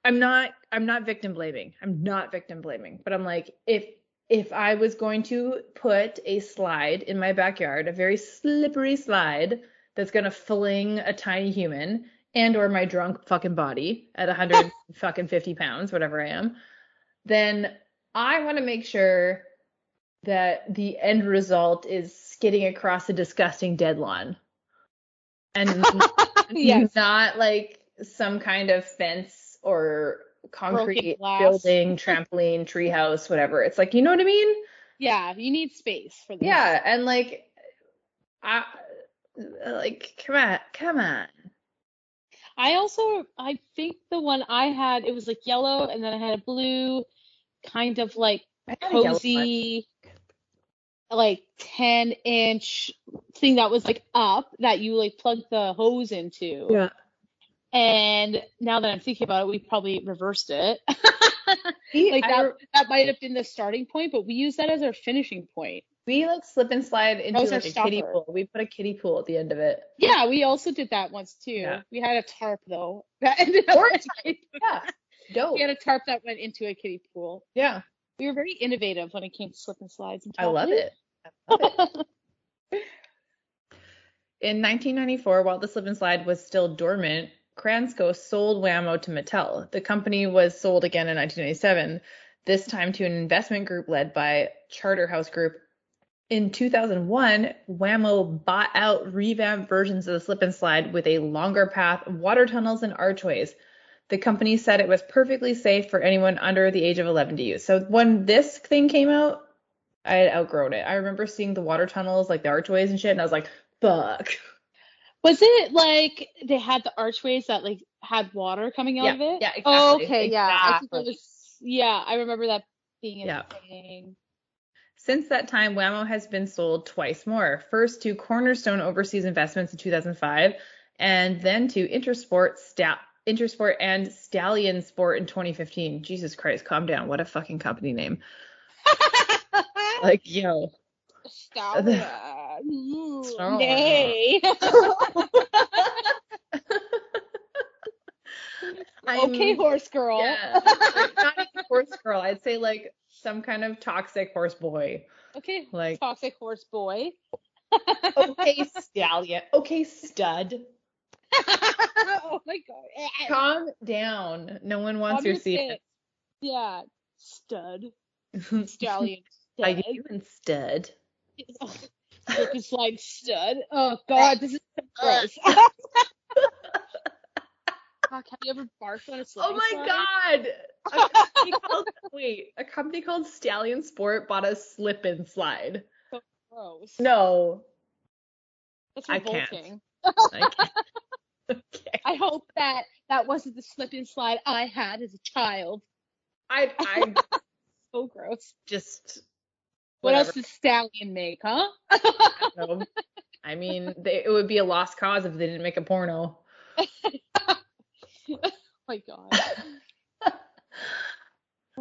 I'm not I'm not victim blaming. I'm not victim blaming, but I'm like if if I was going to put a slide in my backyard, a very slippery slide that's going to fling a tiny human and or my drunk fucking body at 100 fucking 50 pounds, whatever I am, then I want to make sure that the end result is skidding across a disgusting dead lawn. And Yes. not like some kind of fence or concrete building, trampoline, treehouse, whatever. It's like, you know what I mean? Yeah, you need space for this. Yeah, and like I like come on, come on. I also I think the one I had it was like yellow and then I had a blue kind of like I had a yellow one. cozy like 10 inch thing that was like up that you like plug the hose into. Yeah. And now that I'm thinking about it, we probably reversed it. Like that that might have been the starting point, but we use that as our finishing point. We like slip and slide into like a kiddie pool. We put a kiddie pool at the end of it. Yeah, we also did that once too. Yeah. We had a tarp though. That ended up Or a in- Yeah. Dope. we had a tarp that went into a kiddie pool. Yeah. We were very innovative when it came to slip and slides and I love it. I love it. In 1994, while the slip and slide was still dormant, Kransco sold Wham-O to Mattel. The company was sold again in 1997, this time to an investment group led by Charterhouse Group. In 2001, Wham-O bought out revamped versions of the slip and slide with a longer path, water tunnels, and archways. The company said it was perfectly safe for anyone under the age of 11 to use. So when this thing came out, I had outgrown it. I remember seeing the water tunnels, like the archways and shit, and I was like, fuck. Was it like they had the archways that like had water coming out Yeah, of it? yeah, Oh, exactly, okay, yeah. I think exactly. was yeah, I remember that being a Yeah. thing. Since that time, Wham-O has been sold twice more. First to Cornerstone Overseas Investments in 2005, and then to Intersport, Sta- Intersport and Stallion Sport in 2015. Jesus Christ, calm down. What a fucking company name. Like, yo. Stallion. Stallion. Nay. Okay, horse girl. Yeah, not even horse girl. I'd say like some kind of toxic horse boy. Okay, Like, toxic horse boy. okay, stallion. Okay, stud. oh my god. Calm down. No one wants Calm your your secret. Yeah, stud, stallion, How stud. you doing, stud? Slip and slide stud. Oh god, this is so gross. Fuck, have you ever barfed on a slip Oh my slide? god! A company called, wait, a company called Stallion Sport bought a slip and slide. Gross. No, That's I can't. revolting. I can't. okay. I hope that that wasn't the slip and slide I had as a child. I I So gross. just What else does Stallion make, huh? I don't know. I mean, they, it would be a lost cause if they didn't make a porno. Oh my god.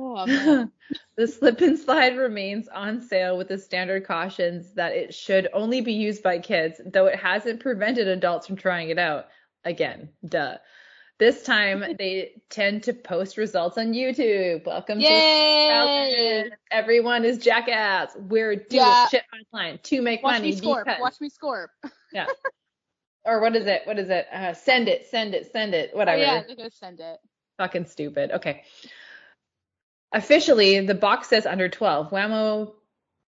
Oh the slip and slide remains on sale with the standard cautions that it should only be used by kids, though it hasn't prevented adults from trying it out. Again, duh. This time they tend to post results on YouTube. Welcome to Yay! Falcon. Everyone is jackass. We're doing Yeah. shit online to make money. Watch money me scorp. because Watch me scorp. Or what is it? What is it? Uh, send it, send it, send it. Oh Whatever. yeah, they're send it. Fucking stupid. Okay. Officially, the box says under 12. Wham-O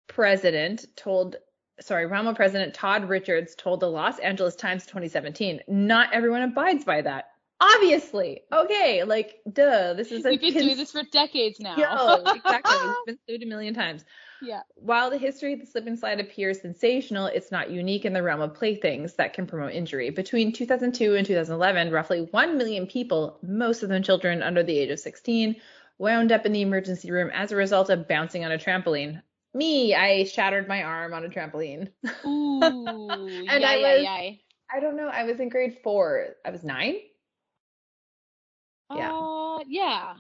president told, sorry, Wham-O president Todd Richards told the Los Angeles Times 2017, not everyone abides by that. Obviously. Okay. Like, duh. This is a We've been cons- doing this for decades now. Yo, exactly. We've been sued a million times. Yeah. While the history of the slip and slide appears sensational, it's not unique in the realm of playthings that can promote injury. Between 2002 and 2011, roughly 1 million people, most of them children under the age of 16, wound up in the emergency room as a result of bouncing on a trampoline. Me, I shattered my arm on a trampoline. Ooh. And yeah, I was- yeah. I don't know, I was in grade four. I was nine? yeah. Uh, yeah.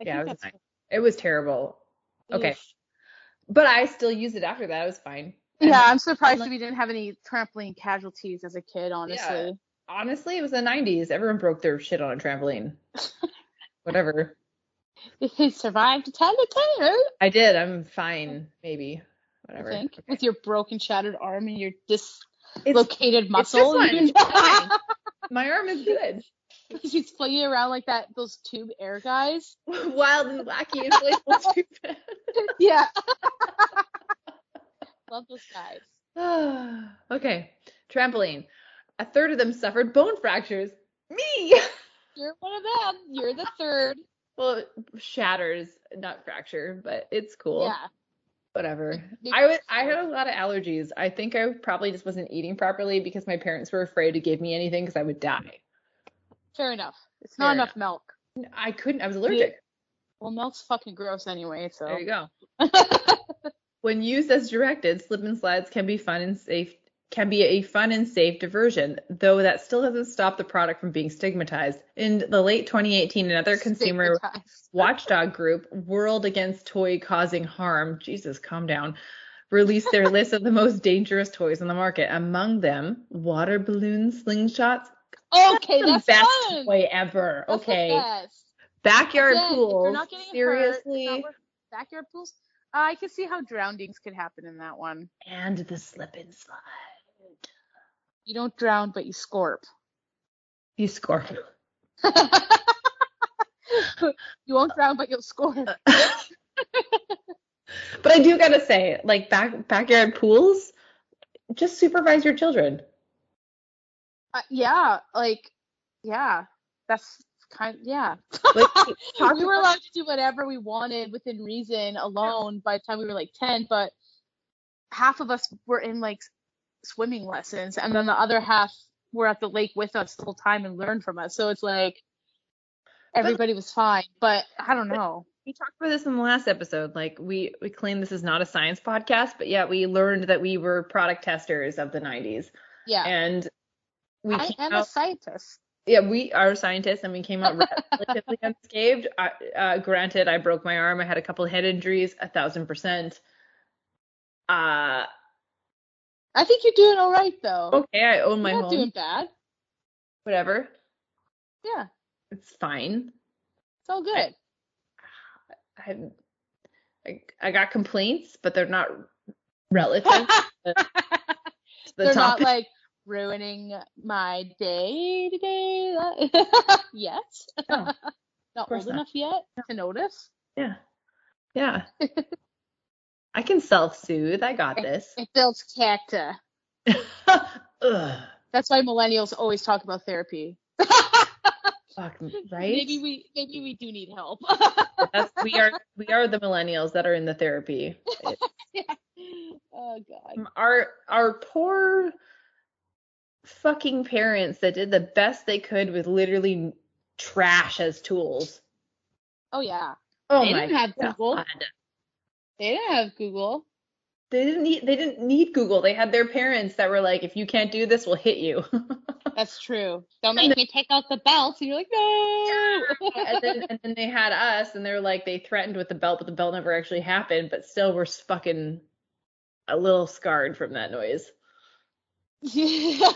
I Yeah, I was. It was terrible. Okay. But I still used it after that. It was fine. Yeah, I'm surprised like- we didn't have any trampoline casualties as a kid, honestly. Honestly, it was the 90s. Everyone broke their shit on a trampoline. Whatever. He survived to tell the tale, I did. I'm fine, maybe. I Whatever. think, Okay. with your broken, shattered arm and your It's, dislocated muscle. one. You It's fine. my arm is good. Because she's flinging around like that, those tube air guys. Wild and wacky and playful stupid. Yeah. Love those guys. okay. Trampoline. A third of them suffered bone fractures. Me. You're one of them. You're the third. well, shatters, not fracture, but it's cool. Yeah. Whatever. I was I had a lot of allergies. I think I probably just wasn't eating properly because my parents were afraid to give me anything because I would die. Fair enough. It's Fair not enough. enough milk. I couldn't. I was allergic. Well, milk's fucking gross anyway, so. There you go. When used as directed, slip and slides can be fun and safe can be a fun and safe diversion, though that still doesn't stop the product from being stigmatized. In the late 2018, another consumer watchdog group, World Against Toy Causing Harm, Jesus, calm down, released their list of the most dangerous toys on the market. Among them, water balloons, slingshots. Okay, that's the best fun. toy ever. That's okay. Backyard Again, pools. you're not getting hurt, seriously. worth- backyard pools. Uh, I can see how drownings could happen in that one. and the slip and slide. You don't drown, but you scorp. You score. you won't drown, but you'll scorp. but I do gotta say, like back backyard pools, just supervise your children. Uh, yeah, like, yeah, that's kind. Yeah, Like we were allowed to do whatever we wanted within reason alone by the time we were like 10 but half of us were in like swimming lessons and then the other half were at the lake with us the whole time and learned from us so it's like everybody was fine but i don't know we talked about this in the last episode. Like we we claim this is not a science podcast, but yet we learned that we were product testers of the 90s, yeah and we i am a scientist yeah we are scientists, and we came out relatively unscathed. I, uh, granted, I broke my arm. I had a couple of head injuries, a thousand percent. Uh, i think you're doing all right though okay, I own my you're not home. doing bad Whatever, yeah it's fine. it's all good I I, I got complaints, but they're not relative to the, the They're not like ruining my day today yet. Oh, no, not old not. enough yet to notice. yeah. Yeah. I can self-soothe. I got this. It builds character. That's why millennials always talk about therapy. Fuck, right? Maybe we maybe we do need help. We are we are the millennials that are in the therapy. yeah. oh god. Um, our our poor fucking parents that did the best they could with literally trash as tools. Oh yeah. Oh They my didn't have Google. God. They didn't have Google. They didn't need they didn't need Google. They had their parents that were like, if you can't do this, we'll hit you. That's true. Don't make me take out the belt. And you're like, no. and then and then they had us, and they're like they threatened with the belt, but the belt never actually happened. But still, we're fucking a little scarred from that noise. yeah,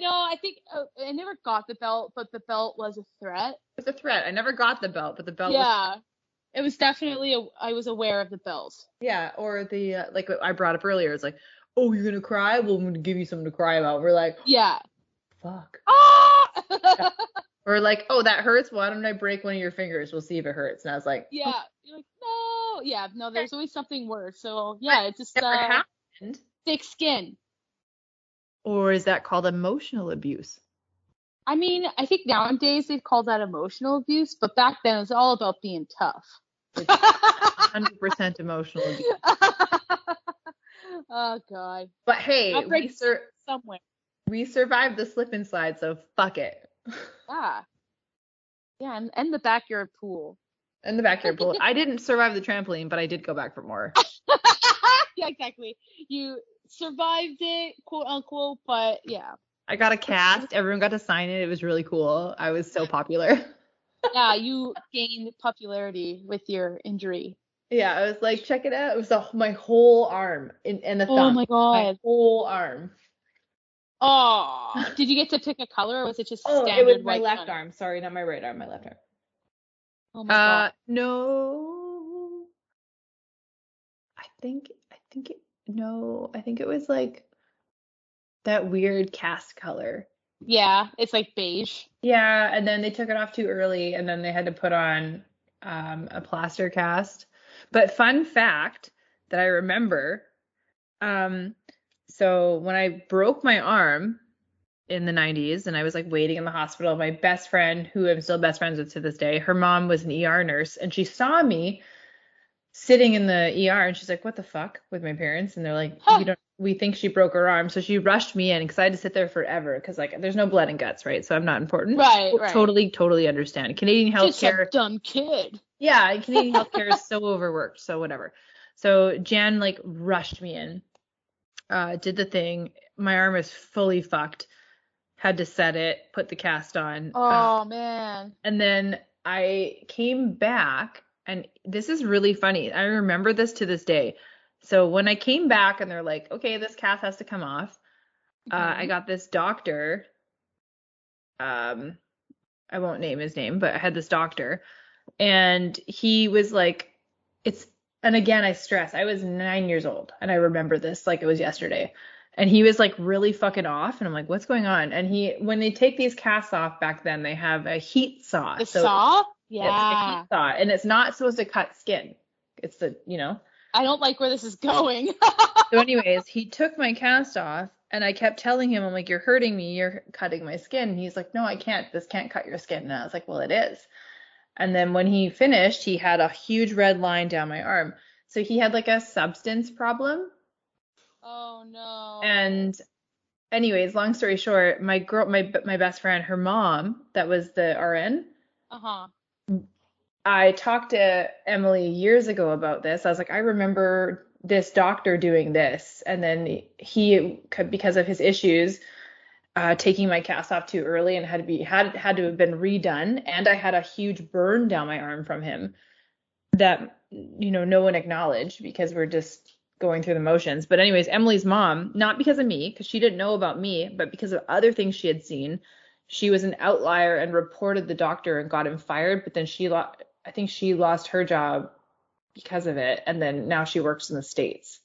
no, I think uh, I never got the belt, but the belt was a threat. It's a threat. I never got the belt, but the belt. Was, yeah, it was definitely. A, I was aware of the belt. yeah. Or the uh, like what I brought up earlier. It's like, oh, you're gonna cry? Well, I'm gonna give you something to cry about. We're like, Yeah. fuck. Ah! Or like, oh, that hurts. Why don't I break one of your fingers? We'll see if it hurts. And I was like, yeah. You're like, no. Yeah. No. There's always something worse. So yeah, it's just never uh, happened. Thick skin. Or is that called emotional abuse? I mean, I think nowadays they'd call that emotional abuse, but back then it was all about being tough. Hundred percent emotional abuse. oh god. But hey, we, sur- Somewhere. we survived the slip and slide, so fuck it. Yeah. Yeah, and, and the backyard pool. In the backyard pool. I didn't survive the trampoline, but I did go back for more. yeah, exactly. You survived it, quote unquote, but yeah. I got a cast. Everyone got to sign it. It was really cool. I was so popular. Yeah, you gained popularity with your injury. Yeah, I was like, check it out. It was a, my whole arm in, and the Oh my god. my whole arm. Oh, did you get to pick a color or was it just Oh, standard it was my left one? arm. Sorry, not my right arm. My left arm. Oh my Uh, god. no. I think I think it, no. I think it was like that weird cast color. Yeah, it's like beige. Yeah, and then they took it off too early, and then they had to put on um, a plaster cast. But fun fact that I remember, um, so when I broke my arm in the 90s, and I was like waiting in the hospital, my best friend, who I'm still best friends with to this day, her mom was an ER nurse, and she saw me sitting in the ER, and she's like, "What the fuck?" with my parents, and they're like, Huh. "We don't." We think she broke her arm, so she rushed me in because I had to sit there forever because like there's no blood and guts, right? So I'm not important. Right, right. Totally, totally understand. Canadian healthcare. Just a dumb kid. yeah, Canadian healthcare is so overworked. So whatever. So Jan like rushed me in, uh, did the thing. My arm is fully fucked. Had to set it, put the cast on. uh, Oh man. and then I came back, and this is really funny. I remember this to this day. So when I came back, and they're like, "Okay, this cast has to come off," uh, I Mhm. got this doctor. Um, I won't name his name, but I had this doctor, and he was like, "It's." And again, I stress, I was nine years old, and I remember this like it was yesterday. And he was like really fucking off, and I'm like, "What's going on?" And he, when they take these casts off back then, they have a heat saw. the so saw? It's a Yeah. heat saw, and it's not supposed to cut skin. It's the, you know. I don't like where this is going. So, anyways, he took my cast off, and I kept telling him, I'm like, you're hurting me, you're cutting my skin. And he's like, no, I can't. This can't cut your skin. And I was like, well, it is. And then when he finished, he had a huge red line down my arm. So he had like a substance problem. oh no. And anyways, long story short, my girl, my my best friend, her mom, that was the RN. uh-huh. I talked to Emily years ago about this. I was like, I remember this doctor doing this, and then he, because of his issues, uh, taking my cast off too early and had to be had had to have been redone, and I had a huge burn down my arm from him that you know no one acknowledged because we're just going through the motions. But anyways, Emily's mom, not because of me, because she didn't know about me, but because of other things she had seen, she was an outlier and reported the doctor and got him fired. But then she lost, I think she lost her job because of it, and then now she works in the states.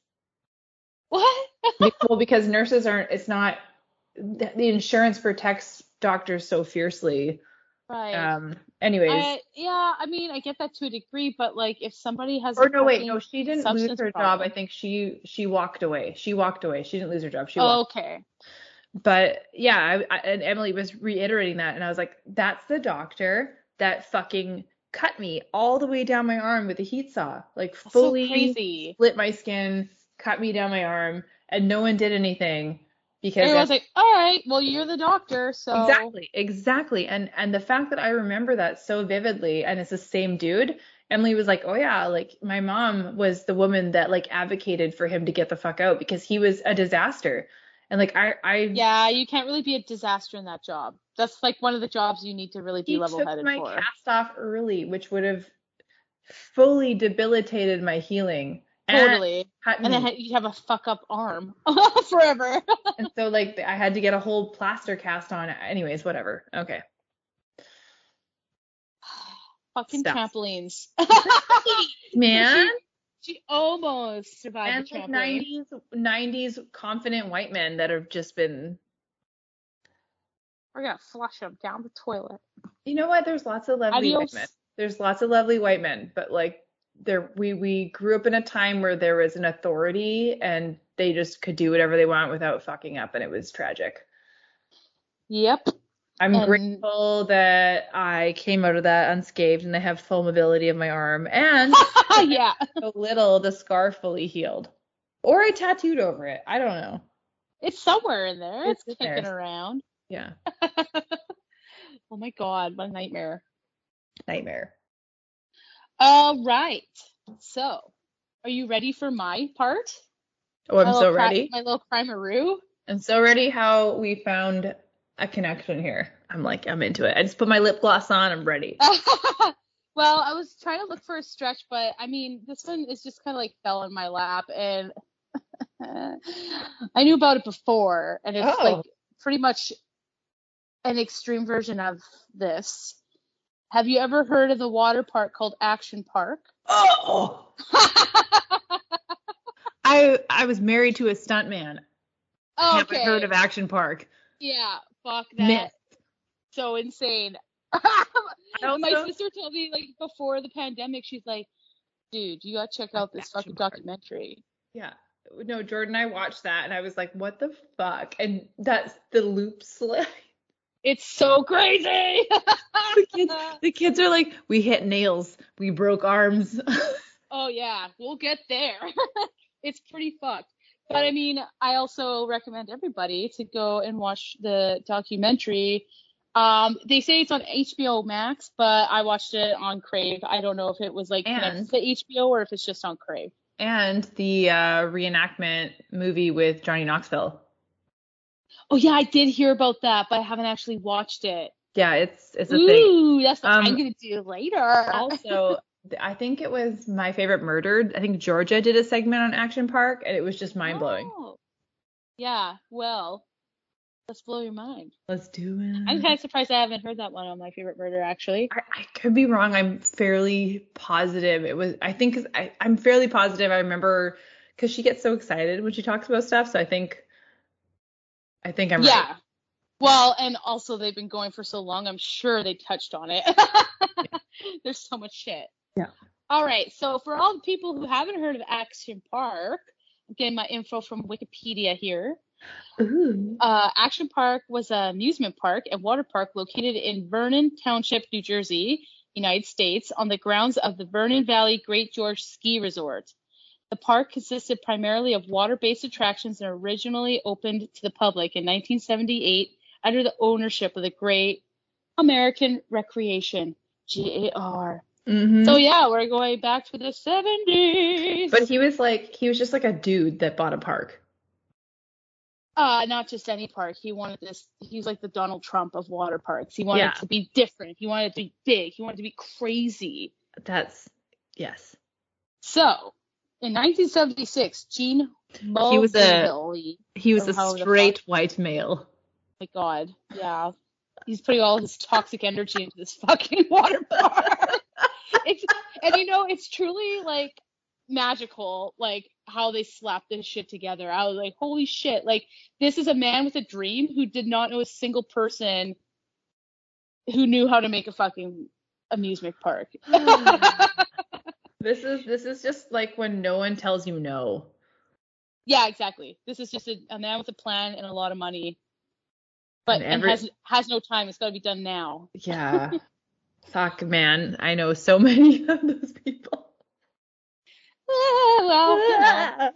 What? well, because nurses aren't. It's not the the insurance protects doctors so fiercely. right. Um. Anyways, I, yeah, I mean, I get that to a degree, but like if somebody has or a no, wait, no, she didn't lose her job. I think she she walked away. She walked away. She didn't lose her job. She walked. Oh, okay. But yeah, I, I, and Emily was reiterating that, and I was like, that's the doctor that fucking cut me all the way down my arm with a heat saw, like That's fully so crazy. split my skin, cut me down my arm, and no one did anything because I was like, all right, well, you're the doctor, so exactly, exactly, and and the fact that I remember that so vividly, and it's the same dude. Emily was like, "Oh yeah, like my mom was the woman that like advocated for him to get the fuck out because he was a disaster." And like I I Yeah, you can't really be a disaster in that job. That's like one of the jobs you need to really be he level took headed my for. cast off early, which would have fully debilitated my healing. Totally. cut And then me. ha- you have a fuck up arm forever. And so like I had to get a whole plaster cast on. Anyways, whatever. Okay. Fucking Stuff. trampolines. Man. She almost survived And the like 90s 90s confident white men that have just been We're gonna flush them down the toilet. you know what? There's lots of lovely Adios. white men. There's lots of lovely white men, but like there we we grew up in a time where there was an authority and they just could do whatever they want without fucking up and it was tragic. Yep. I'm And- grateful that I came out of that unscathed and I have full mobility of my arm and yeah. a little the scar fully healed. Or I tattooed over it. I don't know. It's somewhere in there. It's, It's kicking there. around. Yeah. Oh my god, what a nightmare. Nightmare. All right. So, are you ready for my part? Oh, I'm My so little cri- ready. My little crimeroo. I'm so ready how we found a connection here. I'm like, I'm into it. I just put my lip gloss on. I'm ready. well, I was trying to look for a stretch, but I mean, this one is just kind of like fell in my lap, and I knew about it before, and it's Oh. like pretty much an extreme version of this. Have you ever heard of the water park called Action Park? Oh, I I was married to a stuntman. okay. Haven't heard of Action Park. Yeah, fuck that. Myth. So insane. My sister told me like before the pandemic, she's like, dude, you gotta check out this fucking documentary. Yeah. No, Jordan I watched that and I was like, what the fuck? And that's the loop slide. It's so crazy. The kids, the kids are like, we hit nails, we broke arms. oh yeah, we'll get there. it's pretty fucked. But I mean, I also recommend everybody to go and watch the documentary. Um, they say it's on HBO Max, but I watched it on Crave. I don't know if it was like And- to HBO or if it's just on Crave. and the uh, reenactment movie with Johnny Knoxville. Oh yeah, I did hear about that, but I haven't actually watched it. Yeah, it's it's a thing. Ooh, that's what Um, I'm gonna do later. Also, I think it was my favorite murdered. I think Georgia did a segment on Action Park, and it was just mind blowing. Oh. Yeah, well, let's blow your mind. Let's do it. I'm kind of surprised I haven't heard that one on my favorite murder actually. I, I could be wrong. I'm fairly positive it was. I think I, I'm fairly positive. I remember because she gets so excited when she talks about stuff. So I think, I think I'm right. yeah. right. Well, and also they've been going for so long, I'm sure they touched on it. There's so much shit. Yeah. All right, so for all the people who haven't heard of Action Park, I'm getting my info from Wikipedia here. Ooh. Uh, Action Park was an amusement park and water park located in Vernon Township, New Jersey, United States, on the grounds of the Vernon Valley Great Gorge Ski Resort. The park consisted primarily of water-based attractions and originally opened to the public in 1978 under the ownership of the Great American Recreation (GAR). Mhm. So yeah, we're going back to the 70s. but he was like, he was just like a dude that bought a park. Uh, not just any park. He wanted this. He's like the Donald Trump of water parks. He wanted Yeah. it to be different. He wanted it to be big. He wanted it to be crazy. That's yes. So, in 1976, Gene Mulvaney. He was a- Oh He was a straight white male. my God, yeah. He's putting all his toxic energy into this fucking water park. It's and you know, it's truly like magical, like how they slapped this shit together. I was like, holy shit! Like this is a man with a dream who did not know a single person who knew how to make a fucking amusement park. This is this is just like when no one tells you no. yeah, exactly. This is just a, a man with a plan and a lot of money, but And and, has has no time. It's got to be done now. Yeah. Fuck man, I know so many of those people. well, you know.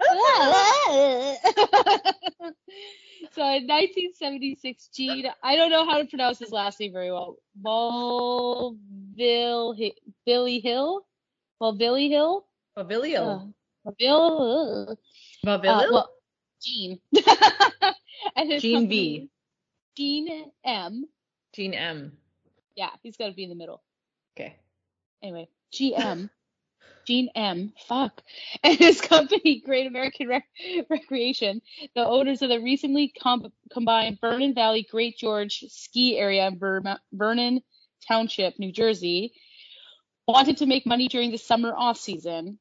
so in 1976, Gene, I don't know how to pronounce his last name very well. Mulville, Hi- Billy Hill? Mulvilly Hill? Pavilio. Uh, Mulville. Uh, Pavilio? well, Gene. and Gene company- V. Gene M. Gene M. Yeah, he's got to be in the middle. Okay. Anyway, GM. Gene M. Fuck. And his company, Great American Rec- Recreation, the owners of the recently com- combined Vernon Valley Great Gorge ski area in Ver- Vernon Township, New Jersey, wanted to make money during the summer off season.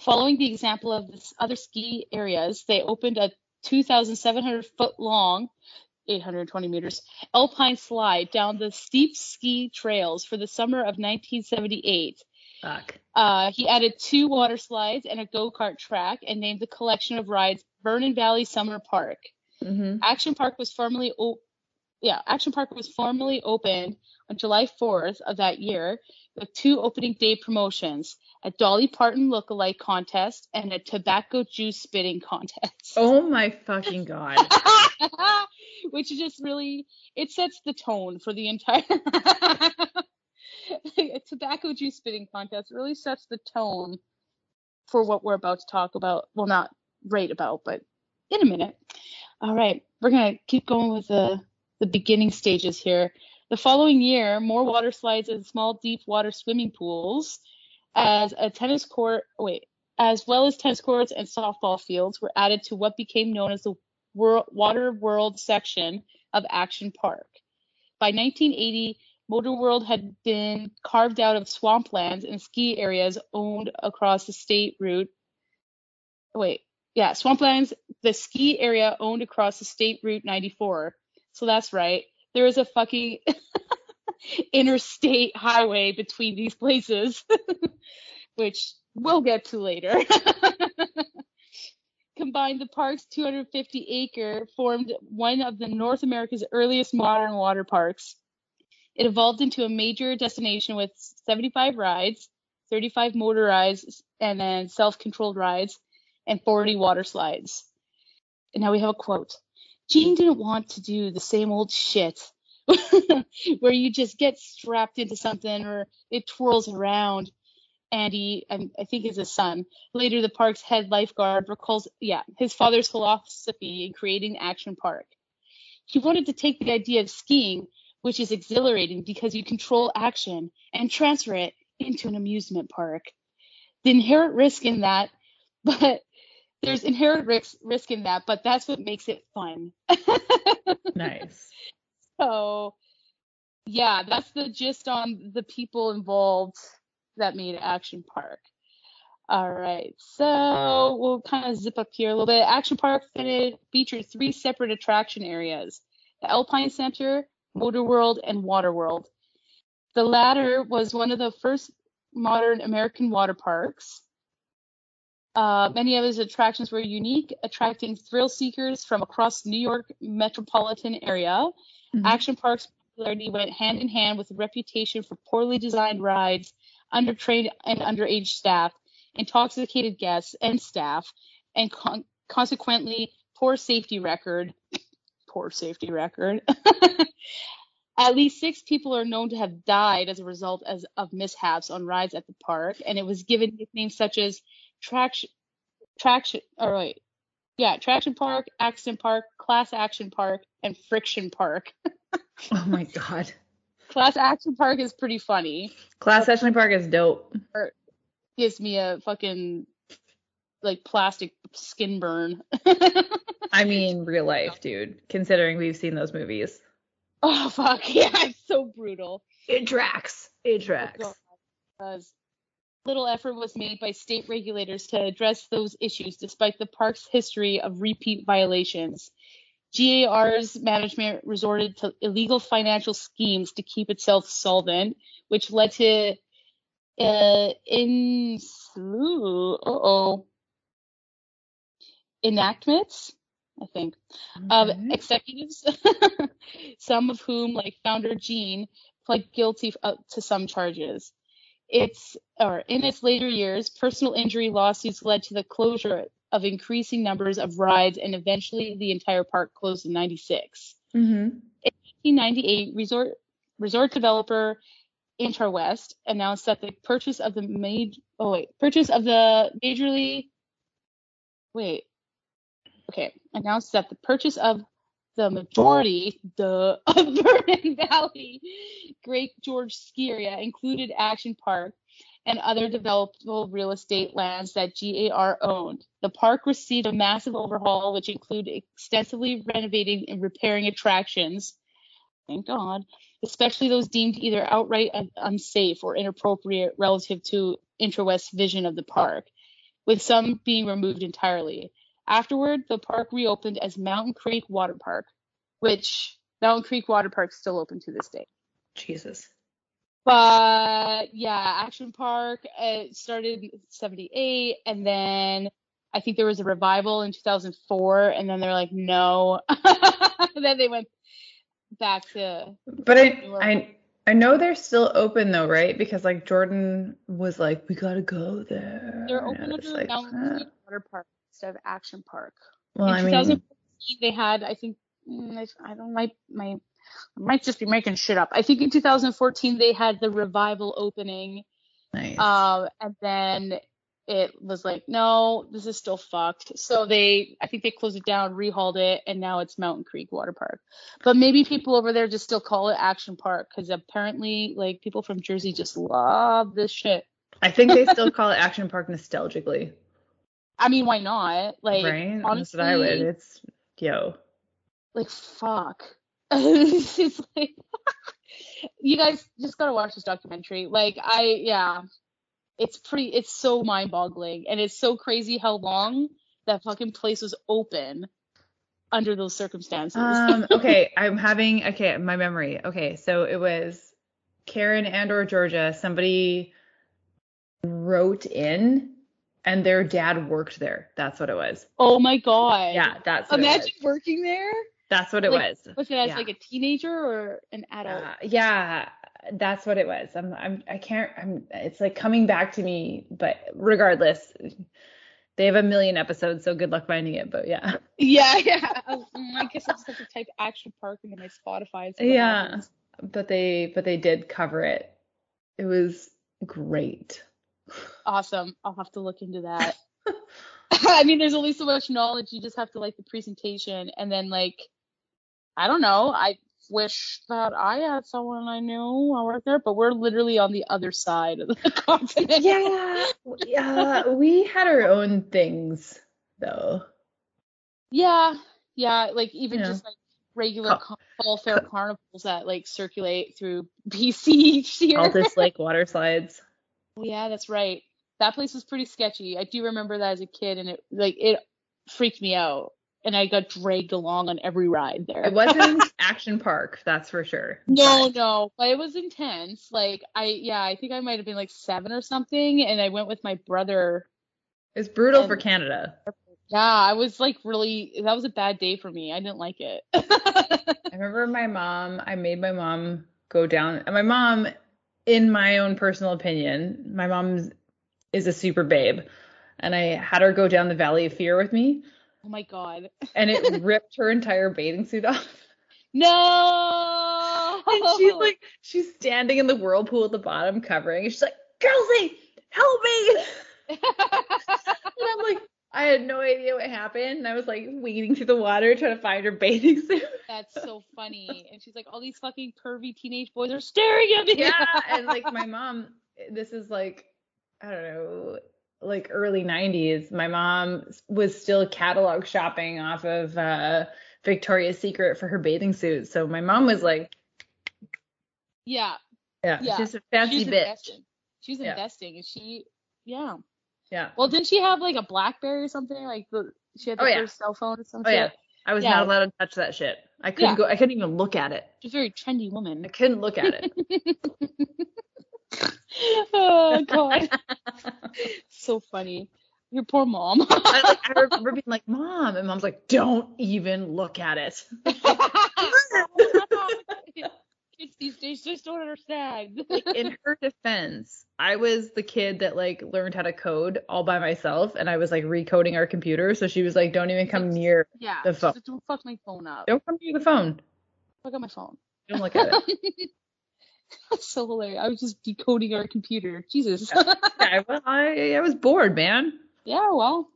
Following the example of this other ski areas, they opened a 2,700 foot long, 820 meters, alpine slide down the steep ski trails for the summer of 1978. Fuck. Uh, he added two water slides and a go kart track and named the collection of rides Vernon Valley Summer Park. Mm-hmm. Action Park was formally o- yeah, Action Park was formally opened on July 4th of that year with two opening day promotions, a Dolly Parton look-alike contest and a tobacco juice spitting contest. Oh my fucking god. Which just really it sets the tone for the entire tobacco juice spitting contest really sets the tone for what we're about to talk about. Well, not right about, but in a minute. All right, we're gonna keep going with the the beginning stages here. The following year, more water slides and small deep water swimming pools, as a tennis court. Wait, as well as tennis courts and softball fields were added to what became known as the Water World section of Action Park. By 1980, Motor World had been carved out of swamplands and ski areas owned across the state route. Wait, yeah, swamplands, the ski area owned across the state route 94. So that's right. There is a fucking interstate highway between these places, which we'll get to later. Combined, the park's 250 acre formed one of the North America's earliest modern water parks. It evolved into a major destination with 75 rides, 35 motorized and then self-controlled rides, and 40 water slides. And now we have a quote. Gene didn't want to do the same old shit where you just get strapped into something or it twirls around. Andy, and I think is his son, later the park's head lifeguard, recalls, yeah, his father's philosophy in creating Action Park. He wanted to take the idea of skiing, which is exhilarating because you control action, and transfer it into an amusement park. The inherent risk in that, but there's inherent risk risk in that, but that's what makes it fun. Nice. So, yeah, that's the gist on the people involved that made Action Park. All right, so we'll kind of zip up here a little bit. Action Park featured three separate attraction areas the Alpine Center, Motor World, and Water World. The latter was one of the first modern American water parks. Uh, many of his attractions were unique, attracting thrill seekers from across the New York metropolitan area. Mhm. Action Park's popularity went hand in hand with a reputation for poorly designed rides, undertrained and underage staff, intoxicated guests and staff, and con- consequently poor safety record. Poor safety record. At least six people are known to have died as a result as, of mishaps on rides at the park, and it was given nicknames such as traction, traction, or wait, yeah, traction park, accident park, class action park, and friction park. Oh my god. Class action park is pretty funny. Class Action Park is dope. Gives me a fucking like plastic skin burn. I mean, real life, dude. Considering we've seen those movies. oh fuck yeah, it's so brutal. It tracks. It oh, tracks. Because little effort was made by state regulators to address those issues despite the park's history of repeat violations. GAR's management resorted to illegal financial schemes to keep itself solvent, which led to uh, in oh enactments, I think, of executives, some of whom, like founder Gene, pled guilty uh, to some charges. It's or in its later years, personal injury lawsuits led to the closure of increasing numbers of rides, and eventually the entire park closed in '96. Mm-hmm. 1998, resort resort developer Intrawest announced that the purchase of the made oh wait purchase of the majorly wait okay announced that the purchase of the majority the of Vernon Valley Great Gorge ski area included Action Park and other developable real estate lands that GAR owned. The park received a massive overhaul, which included extensively renovating and repairing attractions. Thank God, especially those deemed either outright unsafe or inappropriate relative to Intrawest's vision of the park, with some being removed entirely. Afterward, the park reopened as Mountain Creek Water Park, which Mountain Creek Water Park is still open to this day. Jesus. But yeah, Action Park uh, started in 78 and then I think there was a revival in 2004 and then they're like no. then they went back to But I, I, I know they're still open though, right? Because like Jordan was like, we gotta go there. they're open under like, Mountain "Huh." Water Park instead of Action Park. Well, in I mean, 2014 they had I think mm, I I don't like my I might just be making shit up. I think in 2014 they had the revival opening nice. Um, and then it was like, no, this is still fucked. So they, I think they closed it down, rehauled it, and now it's Mountain Creek Water Park. But maybe people over there just still call it Action Park because apparently, like, people from Jersey just love this shit. I think they still call it Action Park nostalgically, I mean, why not? Like, right? That's honestly, what I would. It's yo. like, fuck. It's like, you guys just gotta watch this documentary. Like, I, yeah, it's pretty, it's so mind boggling. And it's so crazy how long that fucking place was open under those circumstances. Um, okay, I'm having okay, my memory. Okay, so it was Karen and or Georgia, somebody wrote in and their dad worked there. That's what it was. oh my god. Yeah, that's Imagine working there. That's what it like, was. Was it as Yeah. like a teenager or an adult? Uh, yeah, that's what it was. I'm I'm I can't I'm it's like coming back to me, but regardless, they have a million episodes, so good luck finding it, but yeah. yeah, yeah. Mm, I guess I just have to type Action Park into my Spotify. Yeah. happens. But they but they did cover it. It was great. Awesome. I'll have to look into that. I mean, there's only so much knowledge. You just have to like the presentation, and then like, I don't know. I wish that I had someone I knew I worked there, but we're literally on the other side of the continent. Yeah, yeah, we had our own things though. yeah, yeah. Like even Yeah. just like regular ca- fall fair carnivals that like circulate through BC each year. Cultus Lake water slides. Yeah, that's right. That place was pretty sketchy. I do remember that as a kid, and it like it freaked me out, and I got dragged along on every ride there. It wasn't Action Park, that's for sure. No, But- no, but it was intense. Like I, yeah, I think I might have been like seven or something, and I went with my brother. It's brutal for Canada. Yeah, I was like really. That was a bad day for me. I didn't like it. I remember my mom, I made my mom go down. And my mom, in my own personal opinion, my mom is a super babe. And I had her go down the Valley of Fear with me, oh my god. and it ripped her entire bathing suit off. No. And she's like, she's standing in the whirlpool at the bottom covering. And she's like, Kelsey, help me. And I'm like, I had no idea what happened. And I was like wading through the water trying to find her bathing suit. That's so funny. And she's like, all these fucking pervy teenage boys are staring at me. yeah and like my mom this is like i don't know like early 90s my mom was still catalog shopping off of uh victoria's secret for her bathing suit so my mom was like yeah. yeah, Yeah, she's a fancy she's bitch invested. She was Yeah. investing, and she, yeah. Yeah. Well, didn't she have like a BlackBerry or something? Like the she had the Oh, yeah. first cell phone or something. Oh yeah. I was Yeah. not allowed to touch that shit. I couldn't go. I couldn't even look at it. She's a very trendy woman. I couldn't look at it. oh god, so funny. Your poor mom. I, like, I remember being like, "Mom," and mom's like, "Don't even look at it." Kids these days just don't understand. like in her defense, I was the kid that like learned how to code all by myself, and I was like recoding our computer. So she was like, "Don't even come near. yeah. The phone. Don't fuck my phone up. Don't come near the phone. Fuck up my phone. Don't look at it." That's so hilarious. I was just decoding our computer. Jesus. yeah, well, I I was bored, man. yeah, well,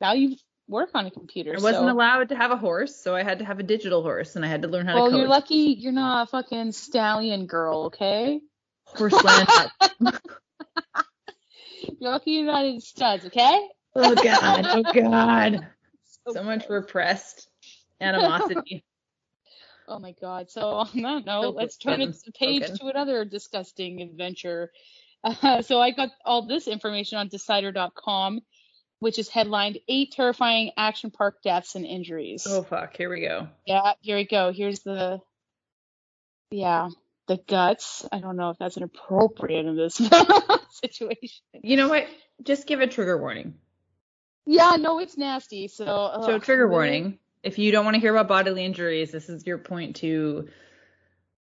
now you work on a computer. I wasn't so. allowed to have a horse, so I had to have a digital horse, and I had to learn how Well, to code. you're lucky you're not a fucking stallion girl, okay? Horseland. You're lucky you're not in studs, okay? oh god. Oh god. So So much repressed animosity. Oh my god. So on that note, let's turn the page broken. to another disgusting adventure. Uh, so I got all this information on Decider.com, which is headlined Eight Terrifying Action Park Deaths and Injuries. Oh fuck. Here we go. Yeah, here we go. Here's the, yeah, the guts. I don't know if that's inappropriate in this situation. You know what? Just give a trigger warning. Yeah, no, it's nasty. So, So trigger warning. If you don't want to hear about bodily injuries, this is your point to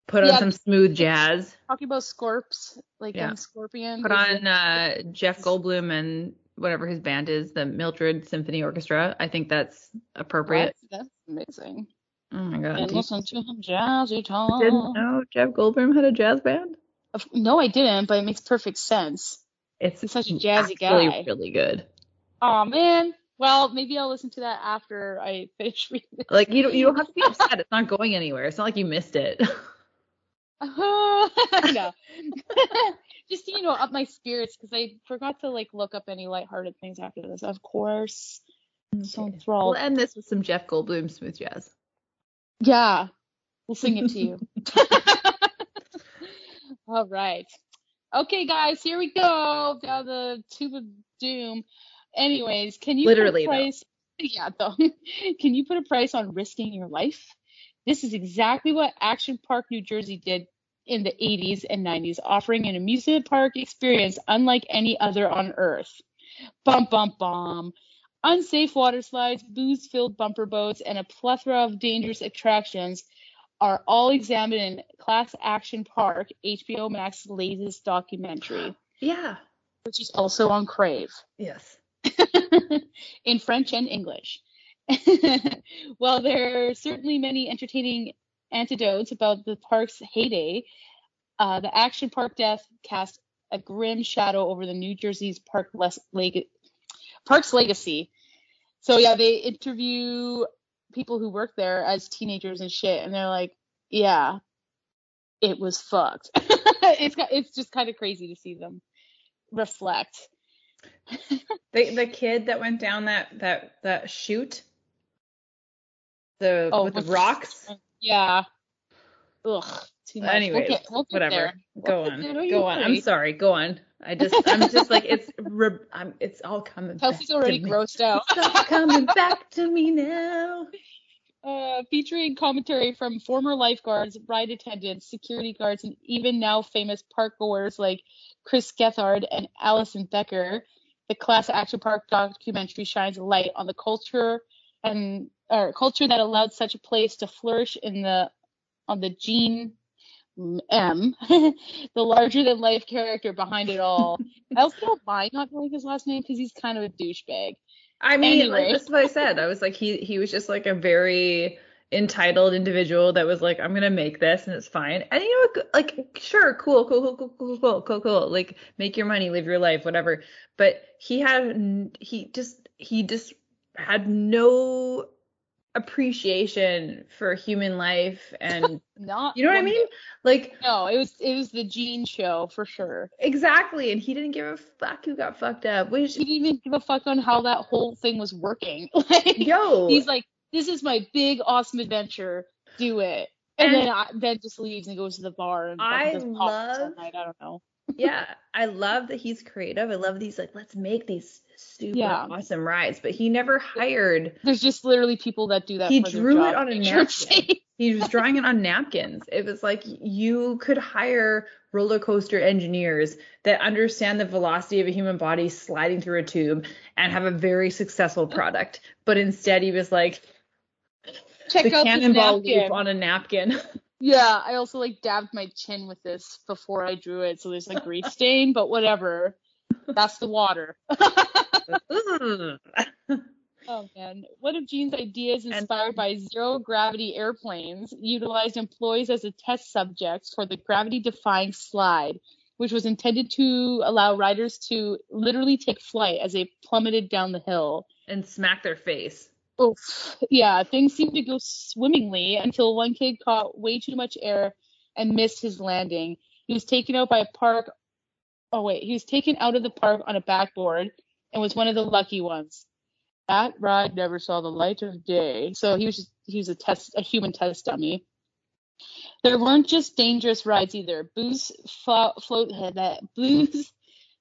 put on some smooth jazz. Talking about scorps, like Yeah. scorpion. Put on uh, Jeff Goldblum and whatever his band is, the Mildred Symphony Orchestra. I think that's appropriate. That's, that's amazing. Oh my god. And listen to him jazzy talk. didn't know Jeff Goldblum had a jazz band? No, I didn't, but it makes perfect sense. It's He's such a jazzy guy. really good. Oh man. Well, maybe I'll listen to that after I finish reading. Like you don't you don't have to be upset. It's not going anywhere. It's not like you missed it. no. Just you know, up my spirits because I forgot to like look up any lighthearted things after this. Of course. So Okay. enthralled. We'll end this with some Jeff Goldblum smooth jazz. Yeah. We'll sing it to you. All right. Okay, guys, here we go. Down the tube of doom. Anyways, can you Literally, put though. a price? Yeah, though. can you put a price on risking your life? This is exactly what Action Park, New Jersey did in the 80s and 90s, offering an amusement park experience unlike any other on Earth. Bum, bum, bum. Unsafe water slides, booze filled bumper boats, and a plethora of dangerous attractions are all examined in Class Action Park, HBO Max's latest documentary, Yeah. which is also on Crave Yes. in French and English. While there are certainly many entertaining anecdotes about the park's heyday, uh, the Action Park death cast a grim shadow over the New Jersey's park les- leg- park's legacy. So yeah, they interview people who work there as teenagers and shit, and they're like, "Yeah, it was fucked." it's it's just kind of crazy to see them reflect. The the kid that went down that that that chute. The Oh, with the rocks. Yeah. Ugh. Too much. Anyways, we'll get, we'll get whatever. there. Go on. Go on. I'm sorry. Go on. I just I'm just like it's re- I'm it's all coming. Kelsey's back already to me. grossed out. It's all coming back to me now. Uh, featuring commentary from former lifeguards, ride attendants, security guards, and even now famous park goers like Chris Gethard and Alison Becker. The Class Action Park documentary shines a light on the culture and or culture that allowed such a place to flourish in the on the Gene M, the larger than life character behind it all. I also don't mind not knowing his last name because he's kind of a douchebag. I mean, like Anyway. that's what I said. I was like he he was just like a very entitled individual that was like I'm gonna make this and it's fine. And you know like sure, cool, cool, cool, cool, cool, cool, cool, cool. Like make your money, live your life, whatever. But he had, he just he just had no appreciation for human life and Not you know what I mean? Like No, it was it was the Gene show for sure. exactly. And he didn't give a fuck who got fucked up. Which He didn't even give a fuck on how that whole thing was working. Like yo, he's like, this is my big awesome adventure. Do it. And, And- then I, then just leaves and goes to the bar and I does pops all love- night. I don't know. yeah, I love that he's creative. I love these like let's make these super Yeah. awesome rides, but he never hired. There's just literally people that do that. He drew it on a Make sure it's napkin. He was drawing it on napkins. It was like you could hire roller coaster engineers that understand the velocity of a human body sliding through a tube and have a very successful product. But instead, he was like Check the out this cannonball napkin. loop on a napkin. Yeah, I also like dabbed my chin with this before I drew it, so there's a grease stain, but whatever. That's the water. Oh man, one of Gene's ideas, And- inspired by zero gravity airplanes, utilized employees as a test subjects for the gravity defying slide, which was intended to allow riders to literally take flight as they plummeted down the hill. and smack their face. Oof. Yeah, things seemed to go swimmingly until one kid caught way too much air and missed his landing. He was taken out by a park. Oh wait, he was taken out of the park on a backboard and was one of the lucky ones. That ride never saw the light of day. So he was just, he was a test a human test dummy. There weren't just dangerous rides either. Booze flo- float that booze.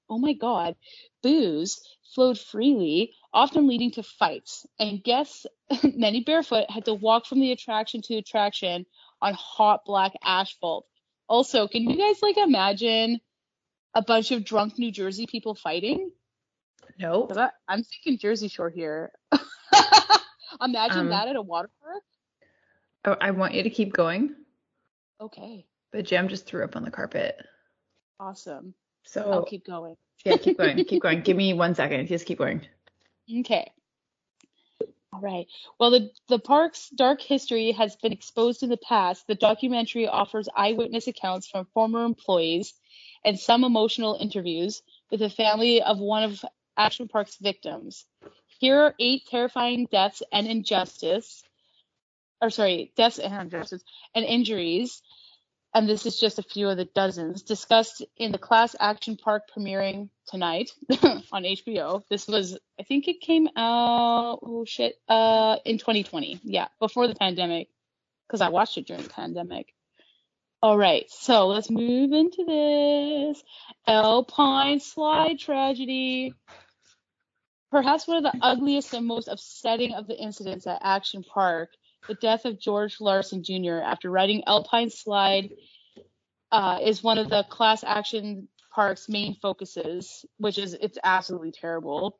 Oh my god, booze flowed freely, often leading to fights. And guests, many barefoot, had to walk from the attraction to attraction on hot black asphalt. Also, can you guys like imagine a bunch of drunk New Jersey people fighting? Nope. 'Cause I, I'm thinking Jersey Shore here. Imagine Um, that at a water park. Oh, I want you to keep going, Okay, but Jam just threw up on the carpet. awesome. So I'll keep going. yeah, keep going, keep going. Give me one second. Just keep going. Okay. All right. Well, the, the park's dark history has been exposed in the past. The documentary offers eyewitness accounts from former employees and some emotional interviews with the family of one of Action Park's victims. Here are eight terrifying deaths and injustice, or sorry, deaths and injustice and injuries. And this is just a few of the dozens discussed in the Class Action Park premiering tonight on HBO. This was, I think it came out, oh shit, uh, in 2020. Yeah, before the pandemic, because I watched it during the pandemic. All right, so let's move into this Alpine slide tragedy. Perhaps one of the ugliest and most upsetting of the incidents at Action Park, the death of George Larson Jr. after riding Alpine slide, uh, is one of the class action park's main focuses, which is it's absolutely terrible.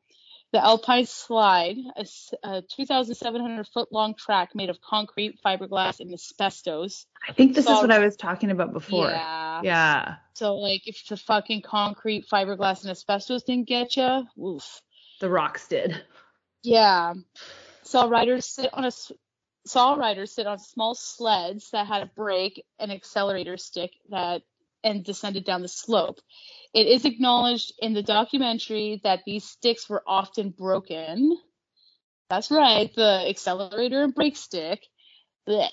The Alpine Slide, a 2,700 foot long track made of concrete, fiberglass, and asbestos. I think this is what I was talking about before. Yeah. Yeah. So like, if the fucking concrete, fiberglass, and asbestos didn't get you, oof. The rocks did. Yeah. Saw riders sit on a saw riders sit on small sleds that had a brake and accelerator stick that and descended down the slope. It is acknowledged in the documentary that these sticks were often broken. That's right, the accelerator and brake stick. Blech.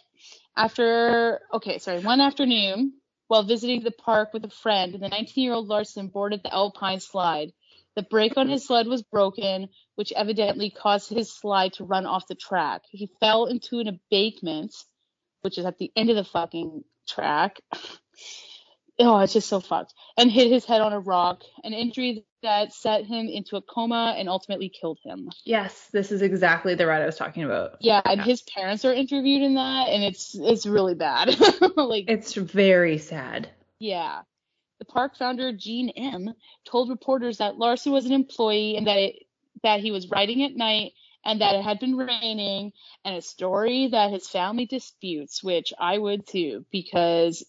After okay, sorry, one afternoon while visiting the park with a friend, the 19-year-old Larson boarded the Alpine slide. The brake on his sled was broken, which evidently caused his slide to run off the track. He fell into an embankment, which is at the end of the fucking track. oh, it's just so fucked. And hit his head on a rock, an injury that set him into a coma and ultimately killed him. Yes, this is exactly the ride I was talking about. Yeah, and Yeah. his parents are interviewed in that, and it's it's really bad. like, It's very sad. yeah. The park founder Gene M told reporters that Larson was an employee and that it, that he was riding at night and that it had been raining and a story that his family disputes, which I would too, because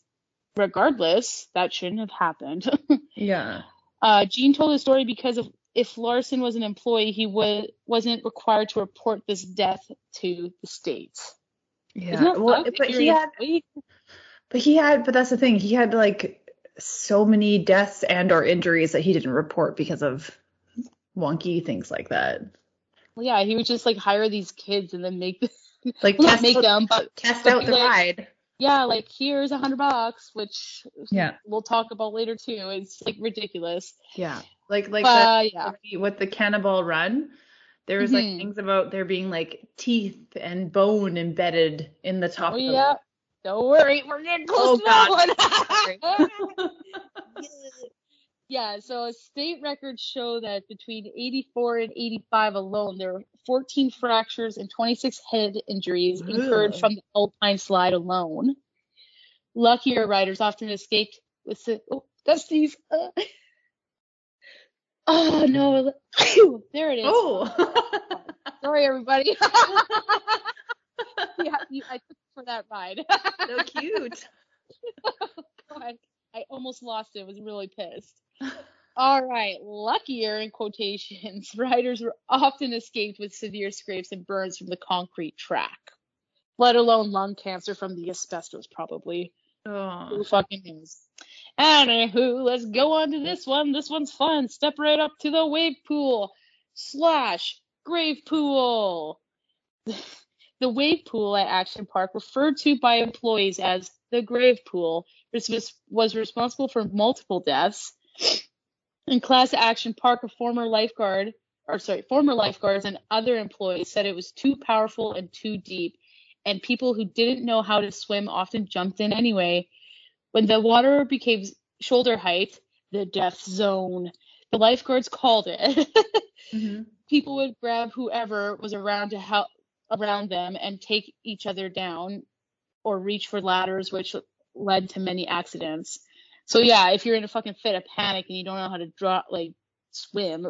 regardless, that shouldn't have happened. Yeah. uh, Gene told the story because of if Larson was an employee, he would wasn't required to report this death to the states. Isn't Yeah. Well, but he had but he had but that's the thing. He had like so many deaths and or injuries that he didn't report because of wonky things like that. Well, yeah, he would just like hire these kids and then make Like well, test make them, but test but out the like, ride. Yeah, like here's a hundred bucks, which Yeah. we'll talk about later too. It's like ridiculous. Yeah. Like like yeah, with the cannonball run, there was like Mhm. things about there being like teeth and bone embedded in the top oh yeah, Don't worry, we're getting Oh, close to that one. yeah, so state records show that between 84 and 85 alone, there were 14 fractures and 26 head injuries incurred from the alpine slide alone. Luckier riders often escaped with the, oh, that's these. Uh, oh no, there it is. oh. Sorry, everybody. yeah, you, I took for that ride. so cute. Oh, God, I almost lost it. Was really pissed. All right, luckier in quotations. Riders were often escaped with severe scrapes and burns from the concrete track, let alone lung cancer from the asbestos, probably. Who Oh. fucking knows? Anywho, let's go on to this one. This one's fun. Step right up to the wave pool slash grave pool. The wave pool at Action Park, referred to by employees as the grave pool, was, was responsible for multiple deaths. In class Action Park, a former lifeguard, or sorry, former lifeguards and other employees said it was too powerful and too deep, and people who didn't know how to swim often jumped in anyway. When the water became shoulder height, the death zone, the lifeguards called it. Mhm. People would grab whoever was around to help around them and take each other down or reach for ladders, which led to many accidents. So yeah, if you're in a fucking fit of panic and you don't know how to draw like swim,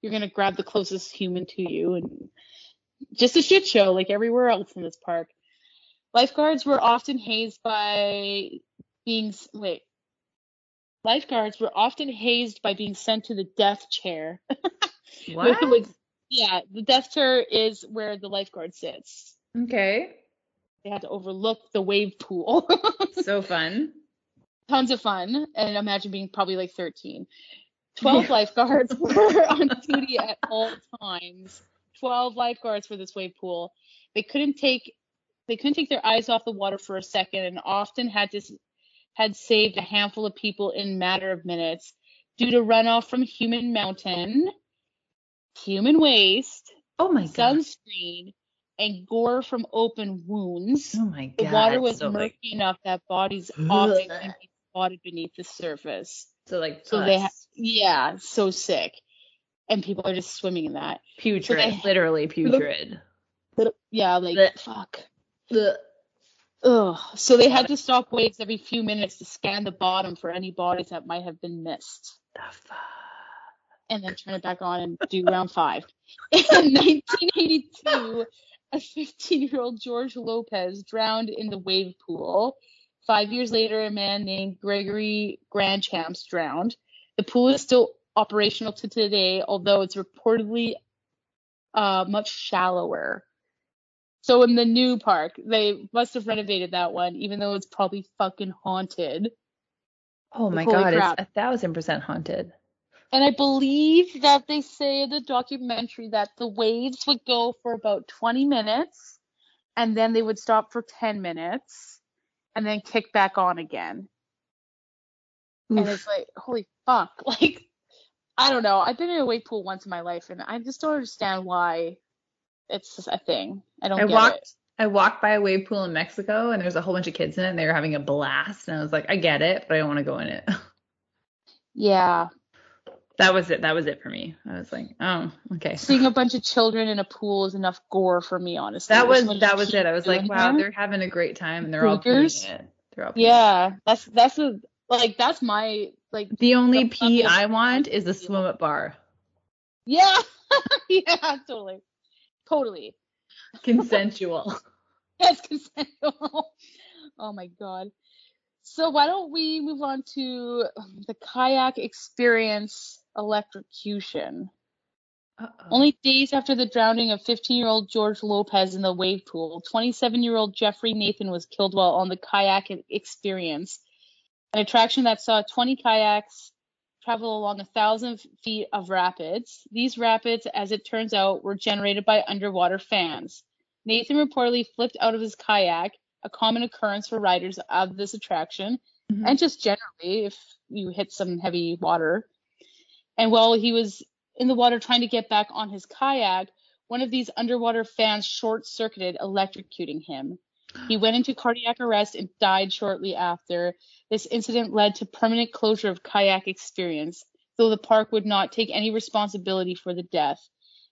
you're gonna grab the closest human to you and just a shit show like everywhere else in this park. Lifeguards were often hazed by being wait. Lifeguards were often hazed by being sent to the death chair. What? Yeah, the death chair is where the lifeguard sits. okay. They had to overlook the wave pool. So fun. Tons of fun, and imagine being probably like 13. 12 lifeguards were on duty at all times. 12 lifeguards for this wave pool. They couldn't take they couldn't take their eyes off the water for a second, and often had to had saved a handful of people in matter of minutes due to runoff from Human Mountain, human waste, Oh my god. sunscreen, and gore from open wounds. Oh my god, The water was so murky like, enough that bodies often can be spotted beneath the surface. so like So they, ha- yeah, so sick, and people are just swimming in that. putrid, they- literally putrid. Yeah, like Blech. fuck. Ugh. Ugh. So they had to stop waves every few minutes to scan the bottom for any bodies that might have been missed, The fuck. And then turn it back on and do round five. In 1982, a 15-year-old George Lopez drowned in the wave pool. Five years later, a man named Gregory Grandchamps drowned. The pool is still operational to today, although it's reportedly uh, much shallower. So in the new park, they must have renovated that one, even though it's probably fucking haunted. Oh my Holy god, crap. it's a thousand percent haunted. And I believe that they say in the documentary that the waves would go for about 20 minutes and then they would stop for 10 minutes and then kick back on again. And it's like, holy fuck. Like, I don't know. I've been in a wave pool once in my life and I just don't understand why it's a thing. I don't I get walked it. I walked by a wave pool in Mexico and there's a whole bunch of kids in it and they were having a blast and I was like, I get it, but I don't want to go in it. Yeah. That was it. That was it for me. I was like, oh, okay. Seeing a bunch of children in a pool is enough gore for me, honestly. That was that was it. I was like, wow, there. they're having a great time and they're all doing it. They're all doing it. Yeah, that's that's a like that's my like The only The pee I want is a swim up bar. yeah yeah totally totally Consensual. yes consensual. Oh my god. So why don't we move on to the kayak experience electrocution? Uh-oh. Only days after the drowning of 15-year-old George Lopez in the wave pool, 27-year-old Jeffrey Nathan was killed while on the kayak experience, an attraction that saw 20 kayaks travel along a thousand feet of rapids. These rapids, as it turns out, were generated by underwater fans. Nathan reportedly flipped out of his kayak, a common occurrence for riders of this attraction, Mhm. and just generally if you hit some heavy water. And while he was in the water trying to get back on his kayak, one of these underwater fans short circuited, electrocuting him. He went into cardiac arrest and died shortly after. This incident led to permanent closure of kayak experience, though the park would not take any responsibility for the death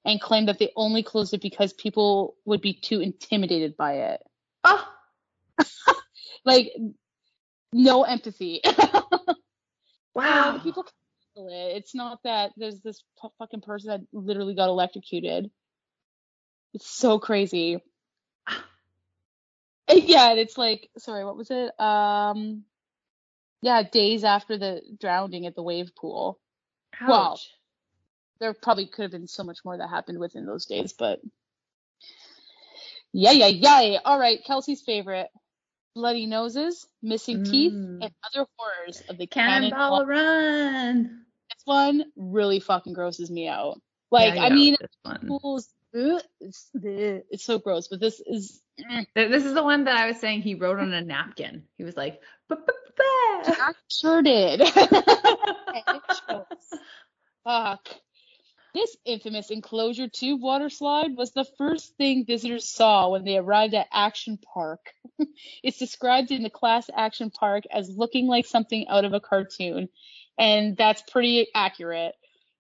and claimed that they only closed it because people would be too intimidated by it. Oh, Like, no empathy. wow. people it. It's not that there's this fu- fucking person that literally got electrocuted. It's so crazy. Yeah, and it's like, sorry, what was it? Um, yeah, days after the drowning at the wave pool. Well, There probably could have been so much more that happened within those days, but yeah, yeah, yeah. All right, Kelsey's favorite: bloody noses, missing teeth, Mm. and other horrors of the Cannonball Cannonball. Run. This one really fucking grosses me out. Like, Yeah, I yeah, mean, this one. pools, ugh, it's, it's so gross, but this is. mm, This is the one that I was saying he wrote on a napkin. He was like. I sure did. And it shows. Fuck. This infamous enclosure tube water slide was the first thing visitors saw when they arrived at Action Park. it's described in the class Action Park as looking like something out of a cartoon, and that's pretty accurate.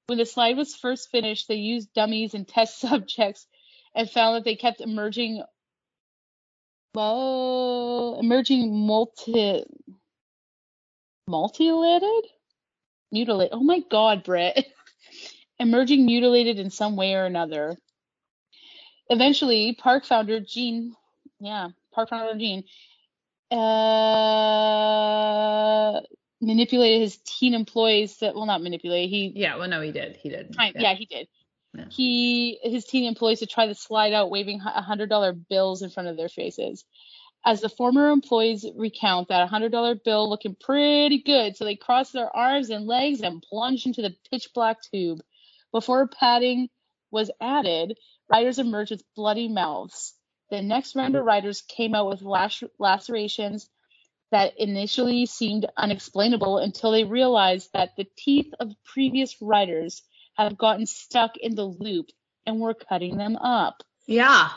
When the slide was first finished, they used dummies and test subjects and found that they kept emerging well, emerging multi mutilated? Mutilate. Oh my god, Britt. emerging mutilated in some way or another. Eventually, park founder Gene, yeah, park founder Gene, uh, manipulated his teen employees that, well, not manipulate, he Yeah, well, no, he did. He did. Fine. Yeah, he did. Yeah. He his teen employees to try to slide out, waving a hundred dollar bills in front of their faces. As the former employees recount that a hundred dollar bill looking pretty good, so they crossed their arms and legs and plunged into the pitch black tube. Before padding was added, riders emerged with bloody mouths. The next round of riders came out with lac- lacerations that initially seemed unexplainable until they realized that the teeth of previous riders have gotten stuck in the loop and were cutting them up. Yeah.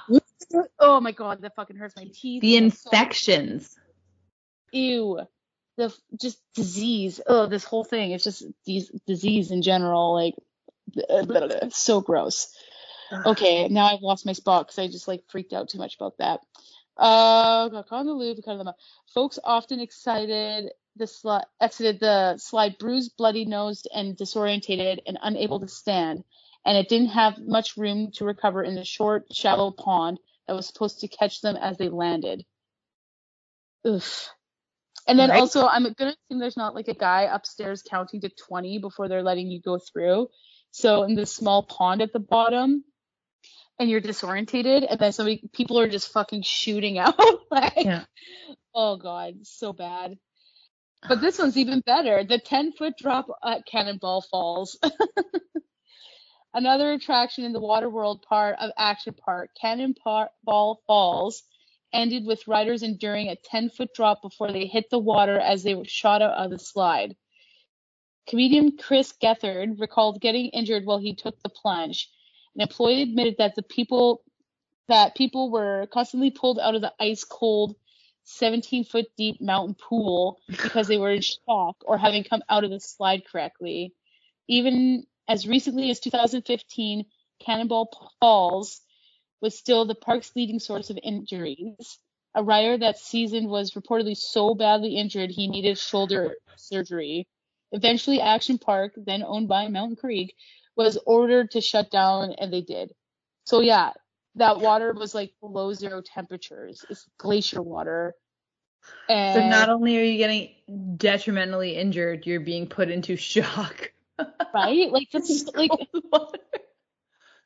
Oh my god, that fucking hurts my teeth. The infections. Ew. The just disease. Oh, this whole thing. It's just these disease in general. Like, blah, blah, blah, so gross. Okay, now I've lost my spot because I just like freaked out too much about that. Uh, got caught in the loop, cut them up. Folks often excited the sli- exited the slide bruised, bloody nosed, and disorientated and unable to stand. And it didn't have much room to recover in the short, shallow pond that was supposed to catch them as they landed. Oof. And then Right. also, I'm gonna assume there's not like a guy upstairs counting to 20 before they're letting you go through. So in this small pond at the bottom, and you're disorientated, and then so many people are just fucking shooting out. like, Yeah. oh god, so bad. But this one's even better. The 10 foot drop at Cannonball Falls. Another attraction in the Waterworld part of Action Park, Cannonball Falls, ended with riders enduring a 10 foot drop before they hit the water as they were shot out of the slide. Comedian Chris Gethard recalled getting injured while he took the plunge. An employee admitted that the people that people were constantly pulled out of the ice cold 17 foot deep mountain pool because they were in shock or having come out of the slide correctly. Even as recently as 2015, Cannonball Falls was still the park's leading source of injuries. A rider that season was reportedly so badly injured he needed shoulder surgery. Eventually, Action Park, then owned by Mountain Creek, was ordered to shut down, and they did. So yeah, that water was like below zero temperatures. It's glacier water. And So not only are you getting detrimentally injured, you're being put into shock. right, like that's like water.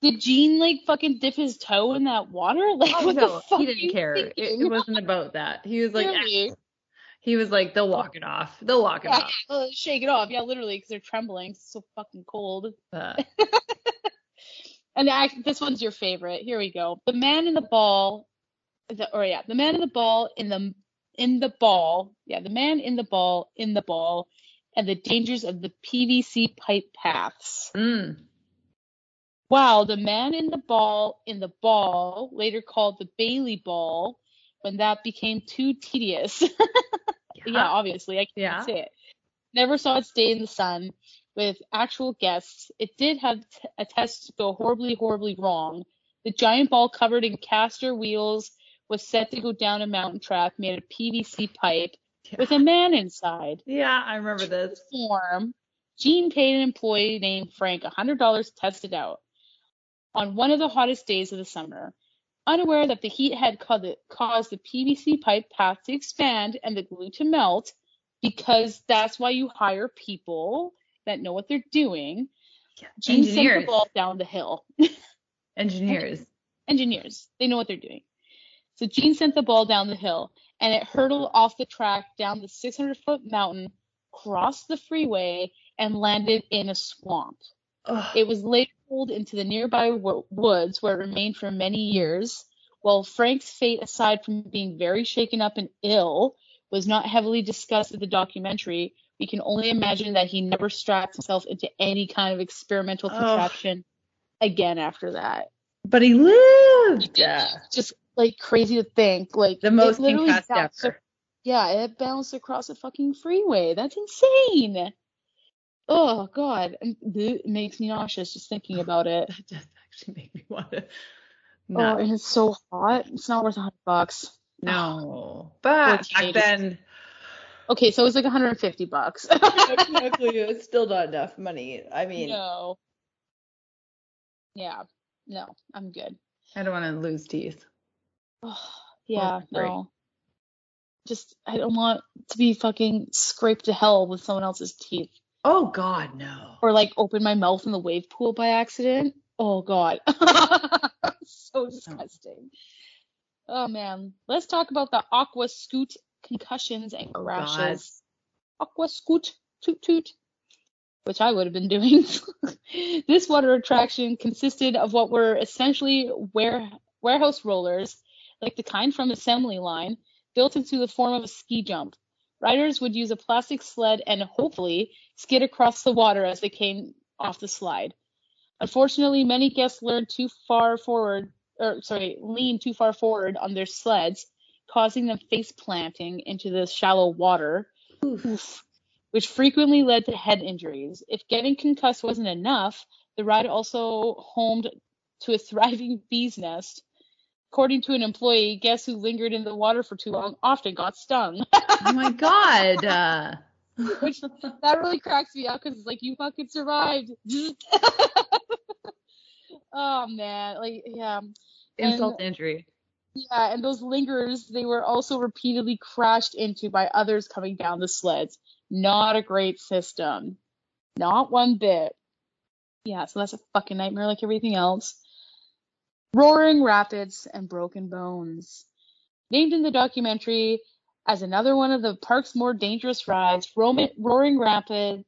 did Gene like fucking dip his toe in that water? Like Oh, what no, the fuck? he didn't care. It, it wasn't about that. He was like? "Ah." He was like, they'll walk it off. They'll walk it Yeah, off. uh, shake it off. Yeah, literally, because they're trembling. It's so fucking cold. Uh, And I, this one's your favorite. Here we go. The man in the ball, the, or yeah, the man in the ball in the in the ball. Yeah, the man in the ball in the ball, and the dangers of the PVC pipe paths. mm, Wow, the man in the ball in the ball, later called the Bailey ball, when that became too tedious. yeah, obviously, I can't Yeah. say it. Never saw it stay in the sun with actual guests. It did have t- a test go horribly, horribly wrong. The giant ball covered in caster wheels was set to go down a mountain track made of PVC pipe with a man inside. Yeah, I remember this. Form, Gene paid an employee named Frank $100 to test it out on one of the hottest days of the summer. Unaware that the heat had caused the PVC pipe path to expand and the glue to melt, because that's why you hire people that know what they're doing. Gene sent the ball down the hill. Engineers. Engineers, they know what they're doing. So Gene sent the ball down the hill, and it hurtled off the track down the 600 foot mountain, crossed the freeway, and landed in a swamp. Ugh. It was later pulled into the nearby wo- woods where it remained for many years. While Frank's fate, aside from being very shaken up and ill, was not heavily discussed in the documentary, we can only imagine that he never strapped himself into any kind of experimental contraption again after that. But he lived. Yeah. Just like crazy to think, like The most literally bounced ever. yeah, it bounced across a fucking freeway. That's insane. Oh god, it makes me nauseous just thinking about it. That does actually make me want to. Oh, and it's so hot. It's not worth a hundred bucks. no. But back then, Okay, so it was like 150 bucks. exactly, it's still not enough money. I mean, no. Yeah, no, I'm good. I don't want to lose teeth. Oh, yeah, no. Just I don't want to be fucking scraped to hell with someone else's teeth. Oh God, no. or like open my mouth in the wave pool by accident. Oh god. so disgusting. Oh man. Let's talk about the aqua scoot concussions and Oh, crashes. Aqua scoot toot toot. Which I would have been doing. this water attraction consisted of what were essentially ware- warehouse rollers, like the kind from assembly line, built into the form of a ski jump. Riders would use a plastic sled and hopefully skid across the water as they came off the slide. Unfortunately, many guests leaned too far forward, or sorry, leaned too far forward on their sleds, causing them face planting into the shallow water, Oof. which frequently led to head injuries. If getting concussed wasn't enough, the ride also homed to a thriving bee's nest. According to an employee, guests who lingered in the water for too long often got stung. Oh my God. Uh, Which that really cracks me up because it's like you fucking survived. oh man, like yeah, insult to injury. yeah, and those lingers they were also repeatedly crashed into by others coming down the sleds. Not a great system, not one bit. Yeah, so that's a fucking nightmare like everything else. Roaring Rapids and Broken Bones. Named in the documentary as another one of the park's more dangerous rides, Roaring Rapid,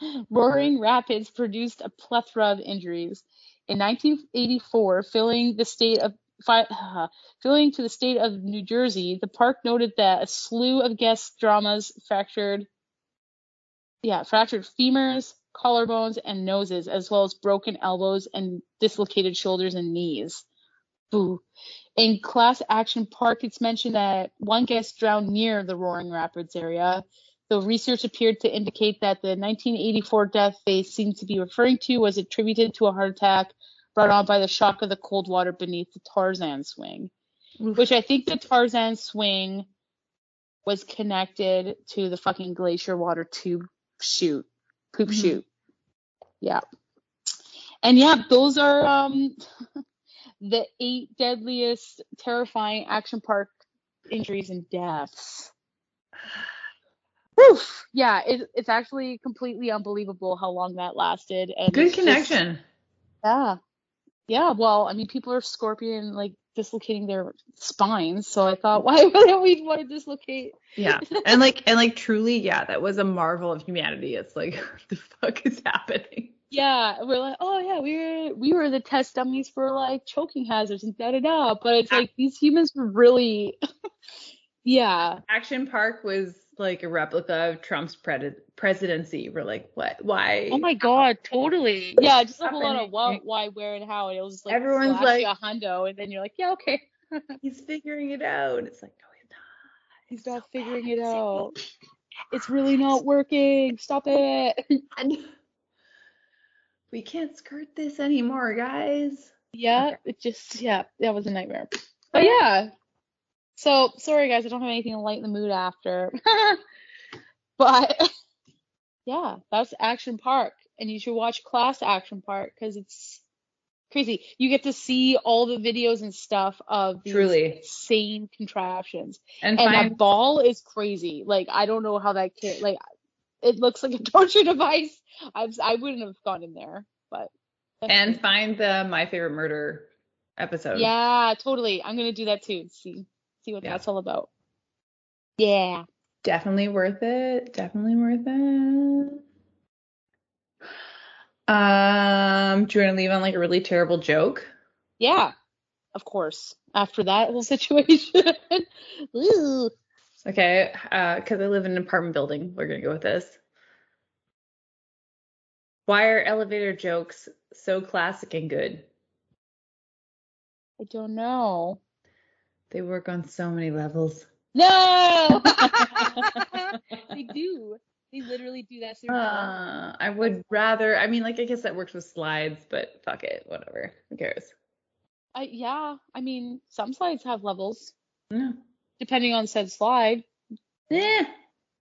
Roaring Rapids produced a plethora of injuries. In 1984, filling the state of uh, filling to the state of New Jersey, the park noted that a slew of guest dramas fractured, yeah, fractured femurs, collarbones, and noses, as well as broken elbows and dislocated shoulders and knees. Boo. In Class Action Park, it's mentioned that one guest drowned near the Roaring Rapids area, though research appeared to indicate that the 1984 death they seem to be referring to was attributed to a heart attack brought on by the shock of the cold water beneath the Tarzan swing, which I think the Tarzan swing was connected to the fucking glacier water tube chute, poop Mhm. chute. Yeah. And yeah, those are um the eight deadliest terrifying action park injuries and deaths. Whew. Yeah, it, it's actually completely unbelievable how long that lasted. And Good it's just- connection. yeah. Yeah, well, I mean, people are scorpion like dislocating their spines, so I thought, why wouldn't we want to dislocate? Yeah. And like and like truly, yeah, that was a marvel of humanity. It's like what the fuck is happening? Yeah, we're like, oh yeah, we were we were the test dummies for like choking hazards and da da da, but it's ah. like these humans were really, yeah, Action Park was like a replica of Trump's pred- presidency. We're like, what? Why? Oh my god, totally. Yeah, just like a whole lot of what, why, where, and how. And it was just like Everyone's like- a hundo, and then you're like, yeah, okay. he's figuring it out. It's like, no, he's not. He's not so figuring bad it out. It's really not working. Stop it. singing. We can't skirt this anymore, guys. Yeah, Okay. it just yeah, that was a nightmare. But yeah. So sorry guys, I don't have anything to lighten the mood after. but yeah, that's Action Park, and you should watch Class Action Park because it's crazy. You get to see all the videos and stuff of these Truly. insane contraptions, And, and find that ball is crazy. Like I don't know how that kid like. It looks like a torture device. I I wouldn't have gone in there, but and find the My Favorite Murder episode. Yeah, totally. I'm gonna do that too. See see what Yeah. that's all about. Yeah. Definitely worth it. Definitely worth it. Um, do you want to leave on like a really terrible joke? Yeah. Of course. After that whole situation. Ooh. Okay, uh, because I live in an apartment building, we're gonna go with this. Why are elevator jokes so classic and good? I don't know. They work on so many levels. No. they do. They literally do. that. Uh, I would rather, I mean, like, I guess that works with slides, but fuck it, whatever. Who cares? I, yeah. I mean, some slides have levels No. depending on said slide. Yeah.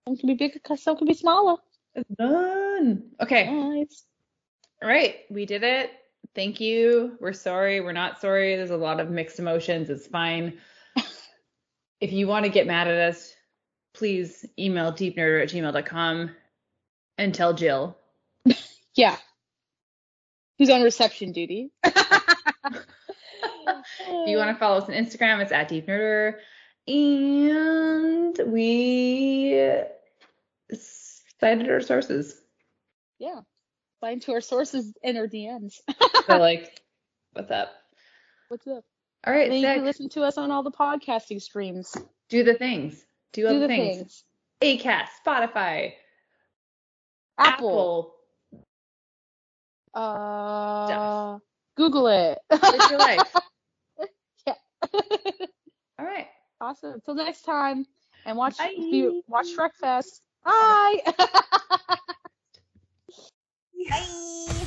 Some can be bigger, some can be smaller. it's done. Okay. Nice. All right, we did it. Thank you. We're sorry. We're not sorry. There's a lot of mixed emotions. It's fine. If you want to get mad at us, please email deepnerder at gmail.com and tell Jill. Yeah. Who's on reception duty? If you want to follow us on Instagram, it's at deepnerder. And we cited our sources. Yeah. Find to our sources in our DMs. So, like, what's up? What's up? All right, then you can listen to us on all the podcasting streams. Do the things. Do all Do the the things. things. Acast, Spotify, Apple. Apple. Uh, Google it. Live your life. Yeah. All right. awesome. Till next time. And watch Bye. do- watch Shrek Fest. Bye. Bye.